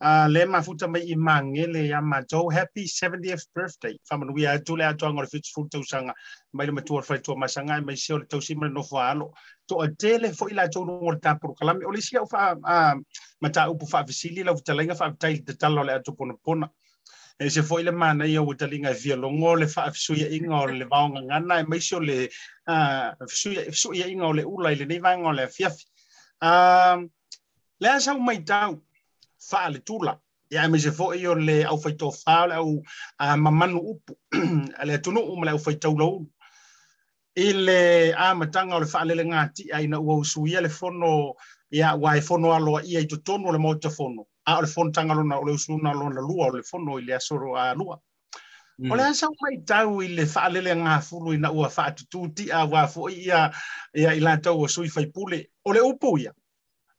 uh, le mafuta mai i magele ia matou happy 70th birthday famanuia atu le atoaga o le fetufulu tausaga mai le matua faitua masaga e maisea o le tausima le nofo aalo toʻatē le foʻi latou nuga o le tapolokalame o le isiau fa uh, mataupu faavesili lau fetalaiga faavetaili tatala o le atu ponapona e se fo ile mana ia le fa fisu ia inga o le e mai le a fisu ia fisu ia inga o le ula ile nei vanga o le fiafi le asa mai tau fa le tula ia me se fo i o le au faito fa au mamanu upu. Ale tunu um le au faito lo i le amatanga o le whaalele ngāti a ina ua usuia le fono ia wa e fono aloa ia i totonu o le mota fono. A o le fono tanga lona o le usuna lona lua o le fono i le asoro a lua. Mm. O le asa mai tau i le whaalele ngā furu ina ua whaatututi a wa fo ia ia i lātau o sui fai pule o le upu ia.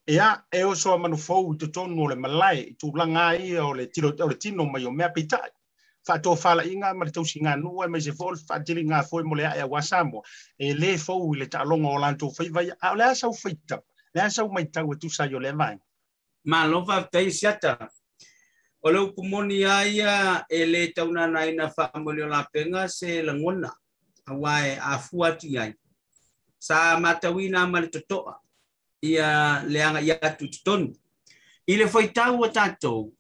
Ia e o soa manu fau i totonu o le malai i tūlanga ia o le tino, o le mai o mea pitai fa to ma le tausi ngā nua mai se fol fa tiri foi mo le aia wasamo e le fou le ta o lanto fai vai a le asa u feita le asa u mai tau e tu sa yo le vai ma lo fa tai siata o le upumoni aia e le tauna na ina fa mo le la penga se la ngona. A wai a fuati ai. Sa matawina ma le totoa. Ia le anga ia tu tonu i le foi tau o tatou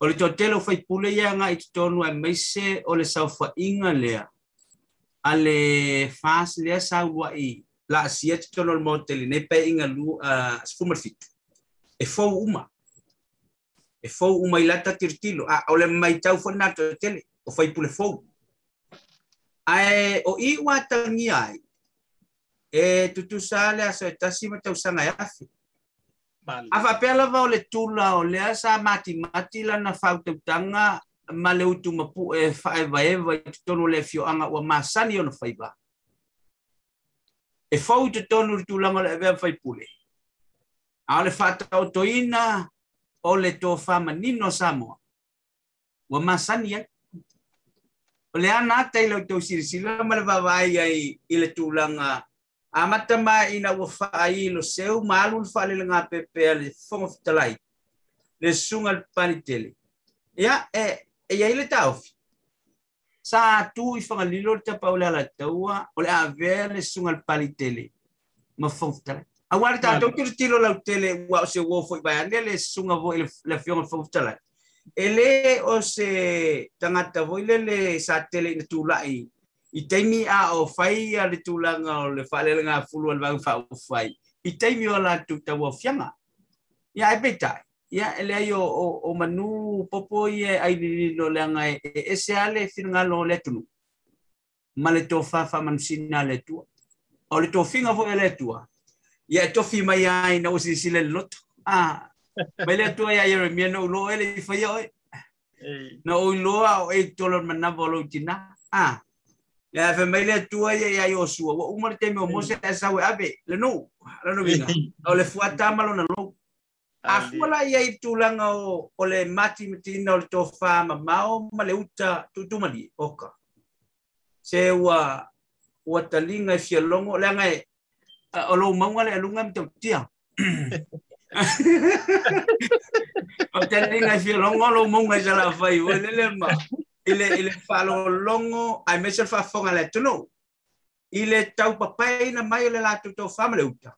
O le totelo fai pule ia nga i tonu ai meise o le sau inga lea. A le fas lea sau lua i la asia te tono le moteli ne pe inga lu uh, sfumar fitu. e fau uma. E fau uma i lata tirtilo. A, ah, ole mai tau fo nato e tele, o fai pule fou. Ae, o i watangi ai, e tutu sale aso e tasi ma tau sanga e afi. Afa pela va ole tula o lea sa mati mati lana fau tautanga ma le utu mapu e faeva eva i tutonu le fioanga ua masani ona faiva. E fau i tu tulaga le avea faipule. Ae, ao le faatautoina o le tofamanino samoa ua masani ai o le ana ata i lau tau silasila ma le vavaai ai i le tulaga amata maina ua fa'ai lo seu ma alu le fa'alelega pepea le fogo fetalai le susuga le panitele ia e, e iai le taofi sa atu i fagalilo le tapau le alataua o le avea le susuga le palitele ma fogo fetalai Agora tu que tiro lá o tele, o seu o foi vai ele sunga vo ele le fiona foi tala. Ele o se tangata vo ele sa tele na tulai. I taimi a o fai a le tulanga o le fale nga fulu al bang fa o fai. I taimi o la tu ta wo fianga. Ya e beta. Ya ele ai o o manu popo ye ai ni no le nga e, e, e se ale finga lo le tunu. Male to fa fa manusina le. O le to finga vo ele ya tofi maya ina usi sile lot ah bele tu ya yere mieno lo ele faya oi na o lo a o e tolo mana bolo tina ah ya fe mele tu ya ya yo su o umar te mo se esa we abe le no le no vina o le fuata malo na lo a fuala ya i tulanga o o le mati mitina o le tofa ma mao ma le uta tutumali oka se wa wa talinga fialongo la ngai o lou maunga le alunga mi tautia o te linga i fialogo o lou mauga i salafai ua lele ma. I le i le faalogologo ae mai se faafoga le atonou i le taupapaina mai o le latou tofama le uta.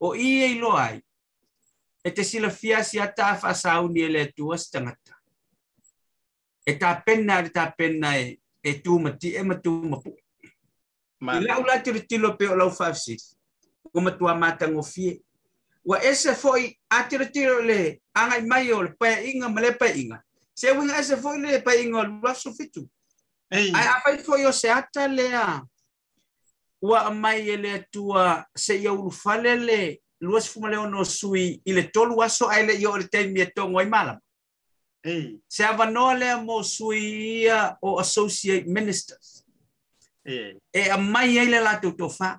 O ia iloa ai. E te silafia si ata a faasauni e le atua se tagata e tapena le tapena e e tumati'e ma tumapu'e i la'u latu le tilo pe o lau faafesili si ko matu mata ngofie Wa ese foi atira tira le anga mai o le pa inga male pa inga. Se winga ese foi le pa inga lua so fitu. Ei, Ai apa foi o se ata le a. Wa mai ele tua se iaulu fale le lua se fumale no sui i le tolu aso ai le yo le te mi tongo i malam. ei, Se avanoa le mo sui ia o associate ministers. ei, e a mai ai le latu tofa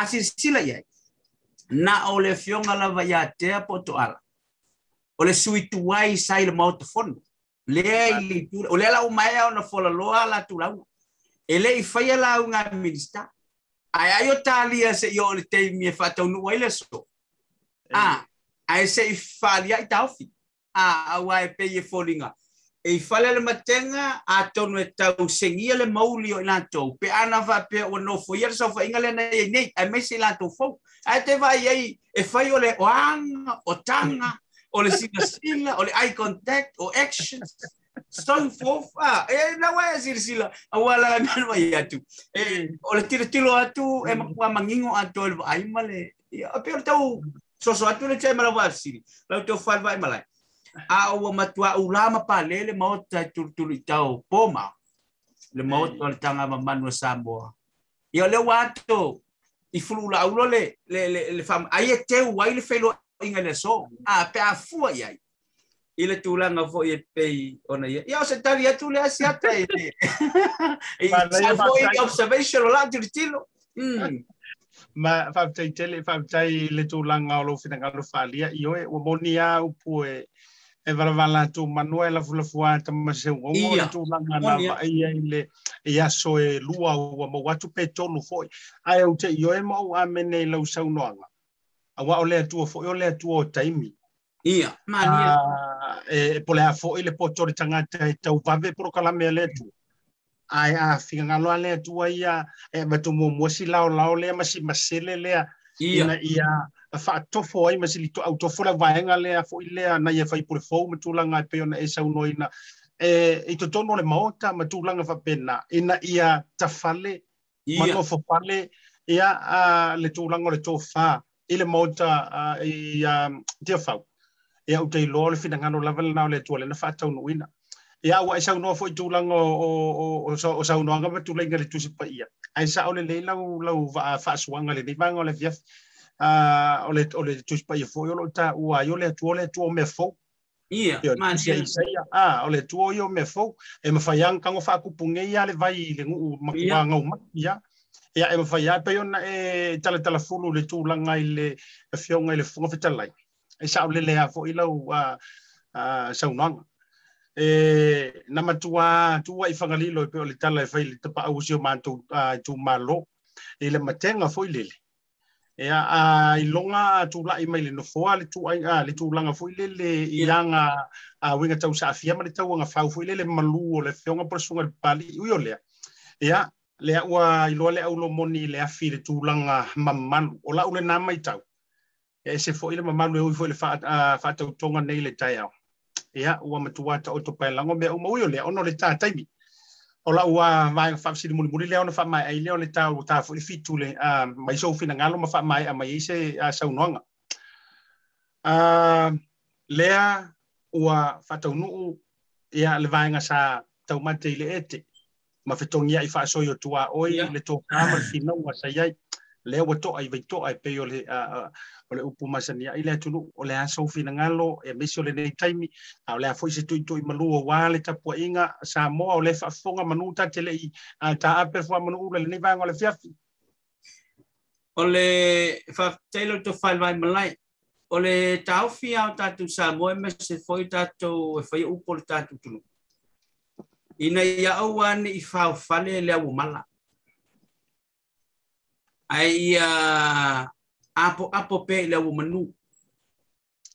asi sila ye na o le fionga lava ia tea po ala. O le suitua i sai le mautofonu lea i litura o lea lau maea ona folaloa latulau e leʻi faia lauga minista ae ai o talia le taimi e faataunuu ai le so. Eh. Ah, a ae seʻi faaliaʻi taofi a ah, auā e pei e fale le matenga a tonu e tau sengia le mauli o. Pe ana va pe o no fo fa le nei nei nei ai me se lantou fo. Ai te vai ai e fai o le oanga, o tanga, o le sina sila, o le eye contact, o actions. So forth. Ah, e na wa e sila sila. A wala me no ia atu. E o le tiro tiro atu e makua mangingo atu e ai male. A pe o tau so so atu le chai mala wa siri. Lau tau fal vai malai a ua matua ulama pa lele mo ta tulu tau poma. Le mo to le tanga ma manu samboa ia le wato i fulu la ulo le le le, le fam ai te wai le felo inga le so. A pe a fu ai. I le tulanga fo i pe ona ia ia se tali atu le asiata e e sa fo i observation la tilo tilo. Mm ma whaptai tele, whaptai le tūlanga o lo whina ngalo whalia, i oe, o moni a upu e, e wala tu manua e la fula fua ta ma se o Ia. le tūlanga na Moni a. wa ai ai le, e e lua ua ma watu pe tonu foi. Ai te i oe ma u a mene lau sau noanga. A wa o le atua foi, o le atua o taimi. ia mania e pole a foi le poto le tangata e tau vave pro kalame le atua. Ai a finga ngalo le atua ia, e matu mo mosi lao lao le masi masele lea, ia ia a whaatofo ai ma sili to au tofo la vaenga lea fo i lea na ia fau ma tūlanga e peona e sau noina. E, i to tono le maota ma tūlanga wha pena. Ina ia ta fale, ma ia fo fale, ia a le tūlanga o le tō wha. I le maota i a tia whau. Ia u tei loa le whina ngano lava le nao le tua le na whaatau nuina. Ia ua e sau noa fo i tūlanga o, o, o, o, sau- o sau noanga ma tūlanga le tusi pa ia. Ai sa le le lau lau wa whaasuanga le o le viaf uh, o le o le tusi pa ia foi o lo ta yo le tu o le tu o me fo ia yo ia ia ah o le tu o yo me fo e me fai kango fa ku punge ia le vai le ngu ma ku nga uma ia. Ia e me fai pe yo na e tala tala fulu le tu langa i le e fionga i le funga fitalai e sa o le le a fo i lau a a sa unanga e na matua tua i fangalilo pe o le tala e fai le tapa au sio mantu a tu malo le matenga fo i lele e a, a i longa tu la i mai le no foa le tu ai a le tu langa fo i lele i Ia. anga a winga tau sa afia ma le tau anga fau fo i lele malu o le fionga por sunga le pali ui o lea. E a le a ua i loa le au lo moni le afi le tu langa mamalu o la ule na mai tau. E se fo i le mamalu e ui fo i le fa fa tau tonga nei le tai au ia ua matua ta o to pai lango me uma ui o lea ono le tā taimi o la ua vai fa si muli muli le ona fa mai ai le ona ta ta fo fitu le a mai so fina ngalo ma fa mai a mai se a sa unonga a lea ua fa tau nu ia le vai nga sa tau mate le ete. Ma fetongia i fa so yo tua oi le to kama fina ua sa yai le ua to ai vai to ai pe o le o e le upu masania i le atunu o le a soufinagalo e mesi o lenei taimi a o le a foʻi se toʻitoʻi ma lua uā le tapuaʻiga sa moa o le faafofoga manuu tate leʻi taape le fuamanuu le lenei vaega o le fiafi o le faafetai lou tofai vai malai o le taofi ao tatou sa moa e mese foʻi tatou e faia upu le tatou tulu ina ia aua neʻi faofale e le auamala ai ia apo apo pe le au manu.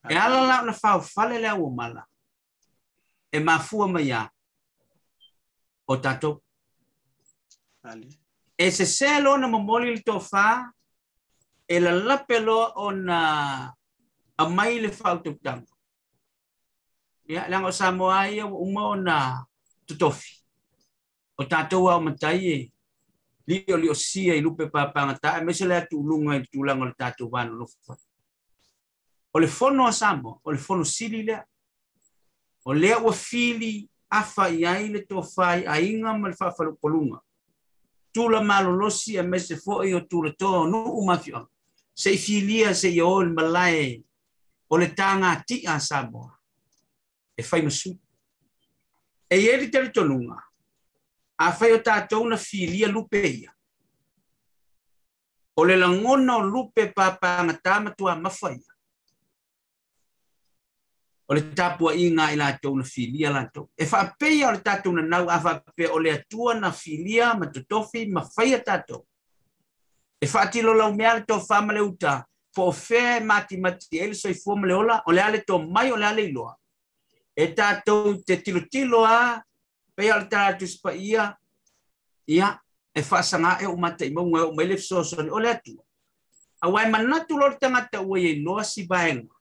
E ala la na fa fale le au mala. E mafua mai a. O tatu Ali. e se se lo na mamoli le tofa e la lape lo o na a mai le fau tu tang ya lang o samoa ia uma o na tutofi o tatou au matai e li o li o lupe papanga ta e mese le atu lunga i tulang o le tatou vano lo fa o le fono a o le fono. O fili afa i ai le tō whai a inga ma le. Tula malolosi a mese fo i o tula tō nu umawhio. Se filia se i o le malai o le tanga ti a Samoa. E whai masu. E. afai o tatou na filia lupe ia o le lagona o lupe papagatā matuamafa ia o le tapuaʻiga i latou na filia latou e faapeia o le tatou nanau a faapea o le atua na filia ma totofi ma faia tatou. E faatilolau mea le tofā ma e le uta po o fea e matimati ai le soifua ma le ola o le a le tomai o le a le iloa. E tatou te tilotilo a pea o le tātou spa ia ia e whaasanga e umata i maunga o maile fisosoni o le atua. A wai manatu lo le tangata ua i loa si baenga.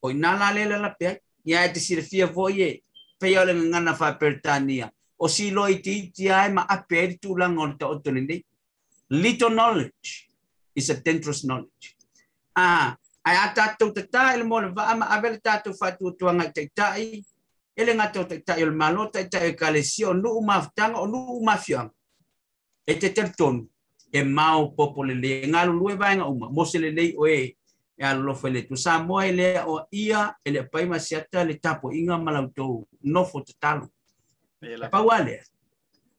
O ina la le la pe ya te sire fia foi e pe yo le ngana fa pertania o si lo i ti ti ai ma a per tu la ngol to to ni little knowledge is a dangerous knowledge. Ah ai ata tu te ta el mo va ma avel ta tu fa ele ngā te malo, tai tai o ka o nuu mafutanga, e o nuu. E mau popo le le, ngā e e tu. Sa o ia, e le siata le tapo inga malautou, nofo te talo. Pau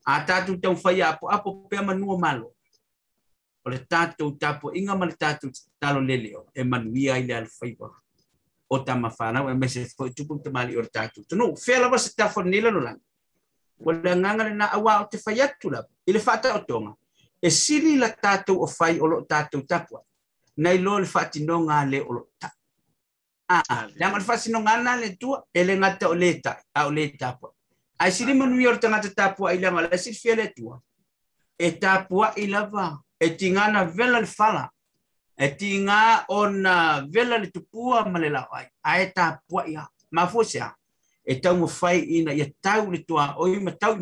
a tātou tau whai apo, malo. O le tātou tapo inga ma le talo e manuia i le. O tama fana o me se fo tupu te mali o tatu. Tu no fela ba se tafo nila no lang. Wala nganga na awa o te fai atu la ile fata o tonga e sili la tatu o fai o lo tatu nei lo le faatinoga le o loo taʻi a leaga le faasinogana na le tua e le gata o lē taʻi a o lē tapua. Ae sili manuia o le tagata tapuaʻi leaga le sili fia le tua. E tapuaʻi lava e tigana vela le fala e tiga ona vela le tupua ma le lao ai ae tapuaʻi a mafua se a e taumafai ina ia tau le tuaoi ma tau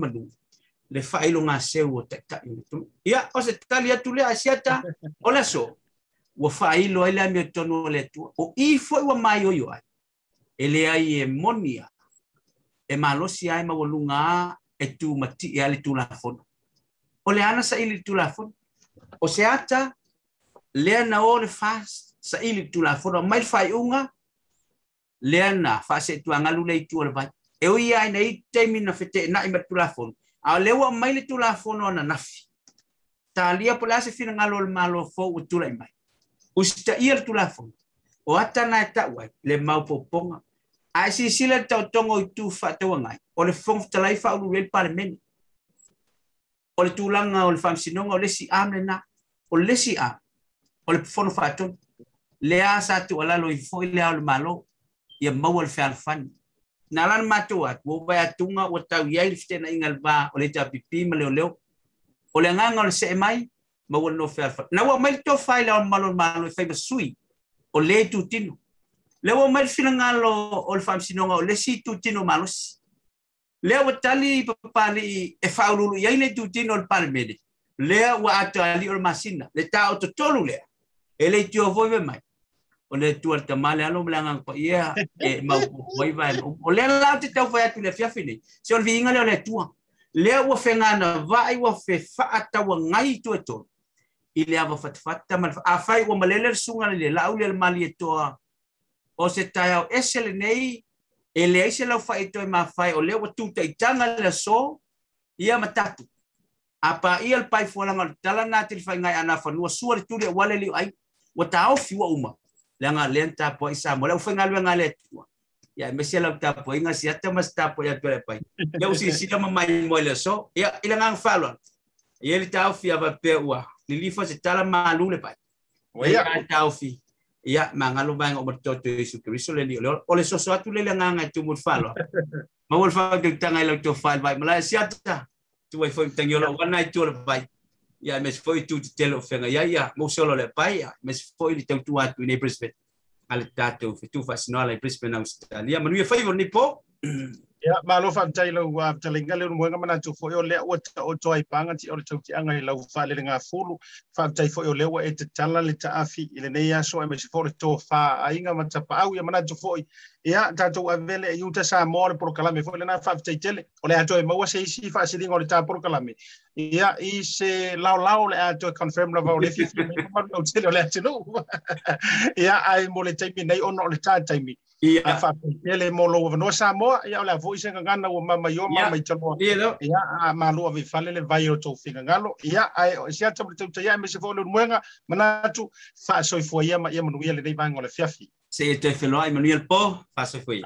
le faailoga seu o taʻitaʻi o le tulu ia o se tali atu lea asiata o le aso ua faailo ai le amia tonu le atua o i foʻi ua mai oio ai. E e monia e malosi ai ma ua luga a e tumatii a le tulafono o le ana saʻili le tulafono o se ata lea na o le fa saʻili le tulafono mai le faaiʻuga lea na faaseʻituagalu le itu o le vai. E o ia ai na i taimi na feteʻenaʻi ma le tulafono a o le ua mai le tulafono ana nafi. Talia po le ase finagalo o le malo fou ua tulaʻi mai. O si ta ia tu lafo o ata na ta wa le mau poponga. A si si le tau tongo i tu fa te wangai o le fong talai fa ulu le parlement o le tulanga o le fam o le si am le na o le si am o le fono fa ton le a sa tu ala lo i fo le al malo ia mau le fa fan. Na lan matua wo ba tunga o tau ia i fte na ingal ba o le ta pipi ma le o leo. O le o le se mai ma ua no fea fa na ua mai to fai la malo malo fai ba sui. O le tu le ua mai fina ngalo o le fam sinonga o le si tu tino malo le ua tali pa pali e fa lulu ia le tu tino le pale mede le ua ata ali o masina. Le ta o to tolu le e tio voi ve mai o le tu al tamale alo blanga pa ia e ma voi vai. O le la te tau vai atu le fia fini se o vinga le le tua. Le ua fengana vai ua fe fa ata wa ngai tu e tolu i le ava fatafata ma a fai ua malele le sunga le lau le mali toa. O se tai au ese le nei e le aise lau fai toi ma fai o le ua tuta i tanga le so ia matatu. A pa ia le pai fualanga tala na te fai ngai ana fanua sua le tuli wale li ai Wataufi wauma, lengan uma le agalea na tapuaʻi sa mo le aufaigalu agale atua ya e mesi tapo. Tapuaʻiga siata ma se Ya, atu le pai ya ia u silasila mamai mo le aso ia ya, i lagaga ava ya, lilifa se tala malu le pai. Ia taofi. Ia magalo vaega o matototo iesu keriso le lio o anga soso atu le leagaga e tumu le faaloalo maua le faautautaga i lau tofale vai le Ia mes foi tu te telo fenga. Ia ia mo solo le pai. Mes foi le tu atu ne Brisbane. Ale tato fi tu fa sino ale Brisbane Australia. Manu ia foi ni po. Ya, malo fa tai lo wa talinga le mo ngama tu fo yo le o o toi panga ti o le tauti anga i lau fa le nga fulu fa tai fo yo le wa e te tala le ta afi i le nei aso e me se fo le to fa a inga ma tapa au ya mana tu fo ia tatou avele e iuta sa mo le porokalame foi lena faafetaitele o le atoe maua se isi faasiliga o le taporokalame ia i se laolao le atoe confirm lava o le fifiautele o le atunuu ia ai mo le taimi nei ona o le tataimi ia faafetaitele mo lou avanoa sa moa ia o le avoi se gagana ua mamaioa mamaitaloa ia a malua veifale le vai o tou figagalo ia ae se ata mo le tautaia e me se foʻi le unuega manatu faasoifua ia ma ia manuia lenei vaega o le fiafi Se te feloa Emmanuel Po, faso foi.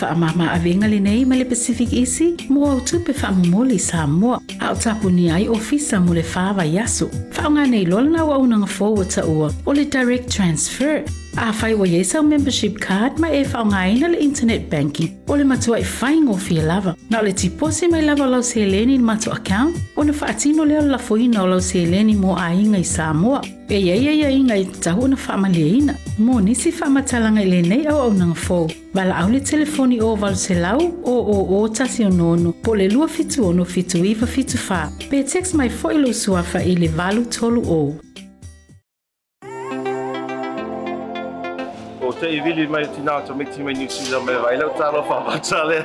faamāmaavega lenei ma le pacific isi mo au tupe faamomoli i sa moa a o tapunia ai ofisa mo le fāvaiaso vai aso nei loa lana auaunaga fou ua. Taʻua o le direct transfer. A fai wa o membership card ma e faunga ina le internet banking o le matua i whaingo fia lava. Na le tipose mai lava lau se leni mato account o na whaatino leo la foina o lau se eleni mo a inga i Samoa. E ia ia ia inga i tahu na faamalia ina. Mo nisi faamatalanga i le nei au au nang fōu. Bala au le telefoni o valu se lau o o o tasi o nono po le lua fitu ono fitu iwa fitu fa. Pe text mai fo ilo suafa i le valu tolu o. te i vili mai tina to me tima ni si me vai lo talo fa tale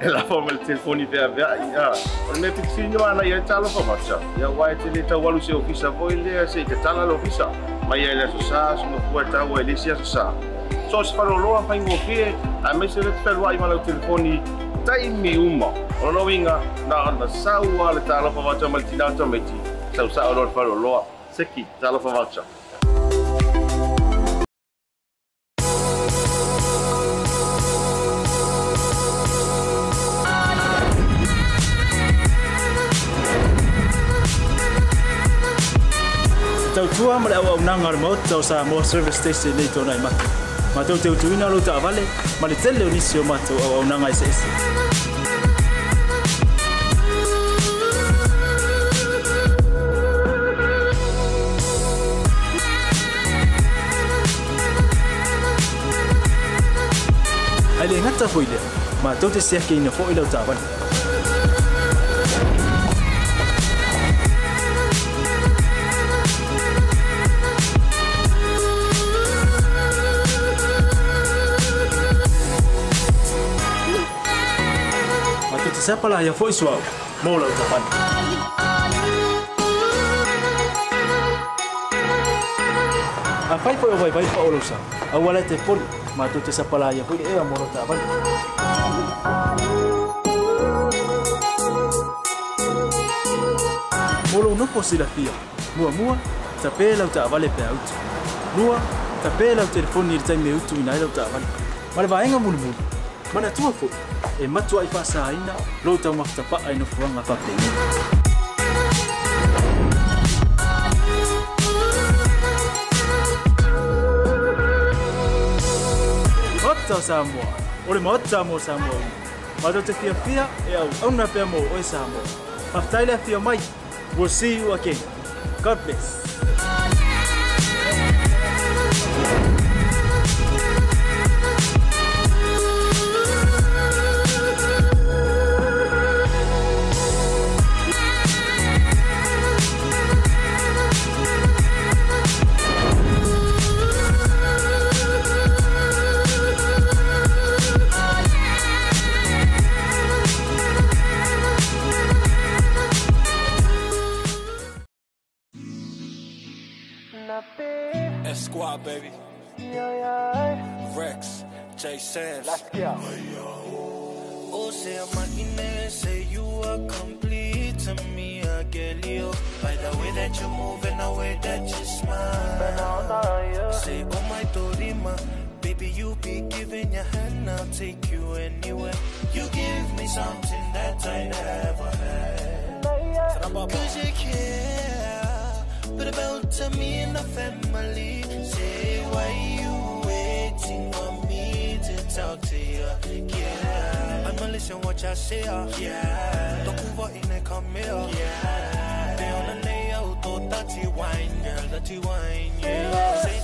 e la forma il telefoni per via ya o me piti no ana ya talo fa fa ya wai te le ta walu se ofisa voi le se te tala lo ofisa mai ya le so sa so no fu ta wa le sia so sa so se faro lo fa ingo fie a me se le per wai ma lo telefoni tai mi uma o no winga na ana sa wa le talo fa fa ma tina to me ti sa sa o lo faro lo seki talo fa fa tua ma le au nanga le mot tau sa mo service station nei tona i matu. Ma tau te utuina lo ta vale, ma le tele o nisi o matu au au nanga i se ese. Ai le ngata fo ile, ma tau te sea ke ina fo ila o ta vale. sepala ia foʻi suau mo lau tapani afai foʻi o vaivai faʻolousa aua lae te poli matou te sapala ia foʻi leʻea mo lau taavali mo lou nofo silafia muamua tapē lau taavale pea utu. Lua tapē lau telefoni i le taimi e utu ina ta lau taavali ma le vaega mulimuli mana tua fu e matua i fasa aina lo tau mafta pa no fuanga fa te ni Ota Samoa, ore ma ota mo Samoa. Ma do te fia fia e au au na mo oe Samoa. Ma fitaile a fia mai, we'll see you again. God bless. Sands. Let's go. Oh, say I'm say you are complete to me, I get you. By the way that you move and the way that you smile. Say, oh my Dorima, baby, you be giving your hand, I'll take you anywhere. You give me something that I never Cause you care, but about to me and the family. Say why you talk to you. Yeah. I'ma listen what y'all say. Yeah. 또 구워 있네 come here. Yeah. on the 내 여우 또 wine girl 따지 wine yeah. Say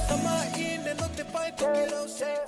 say.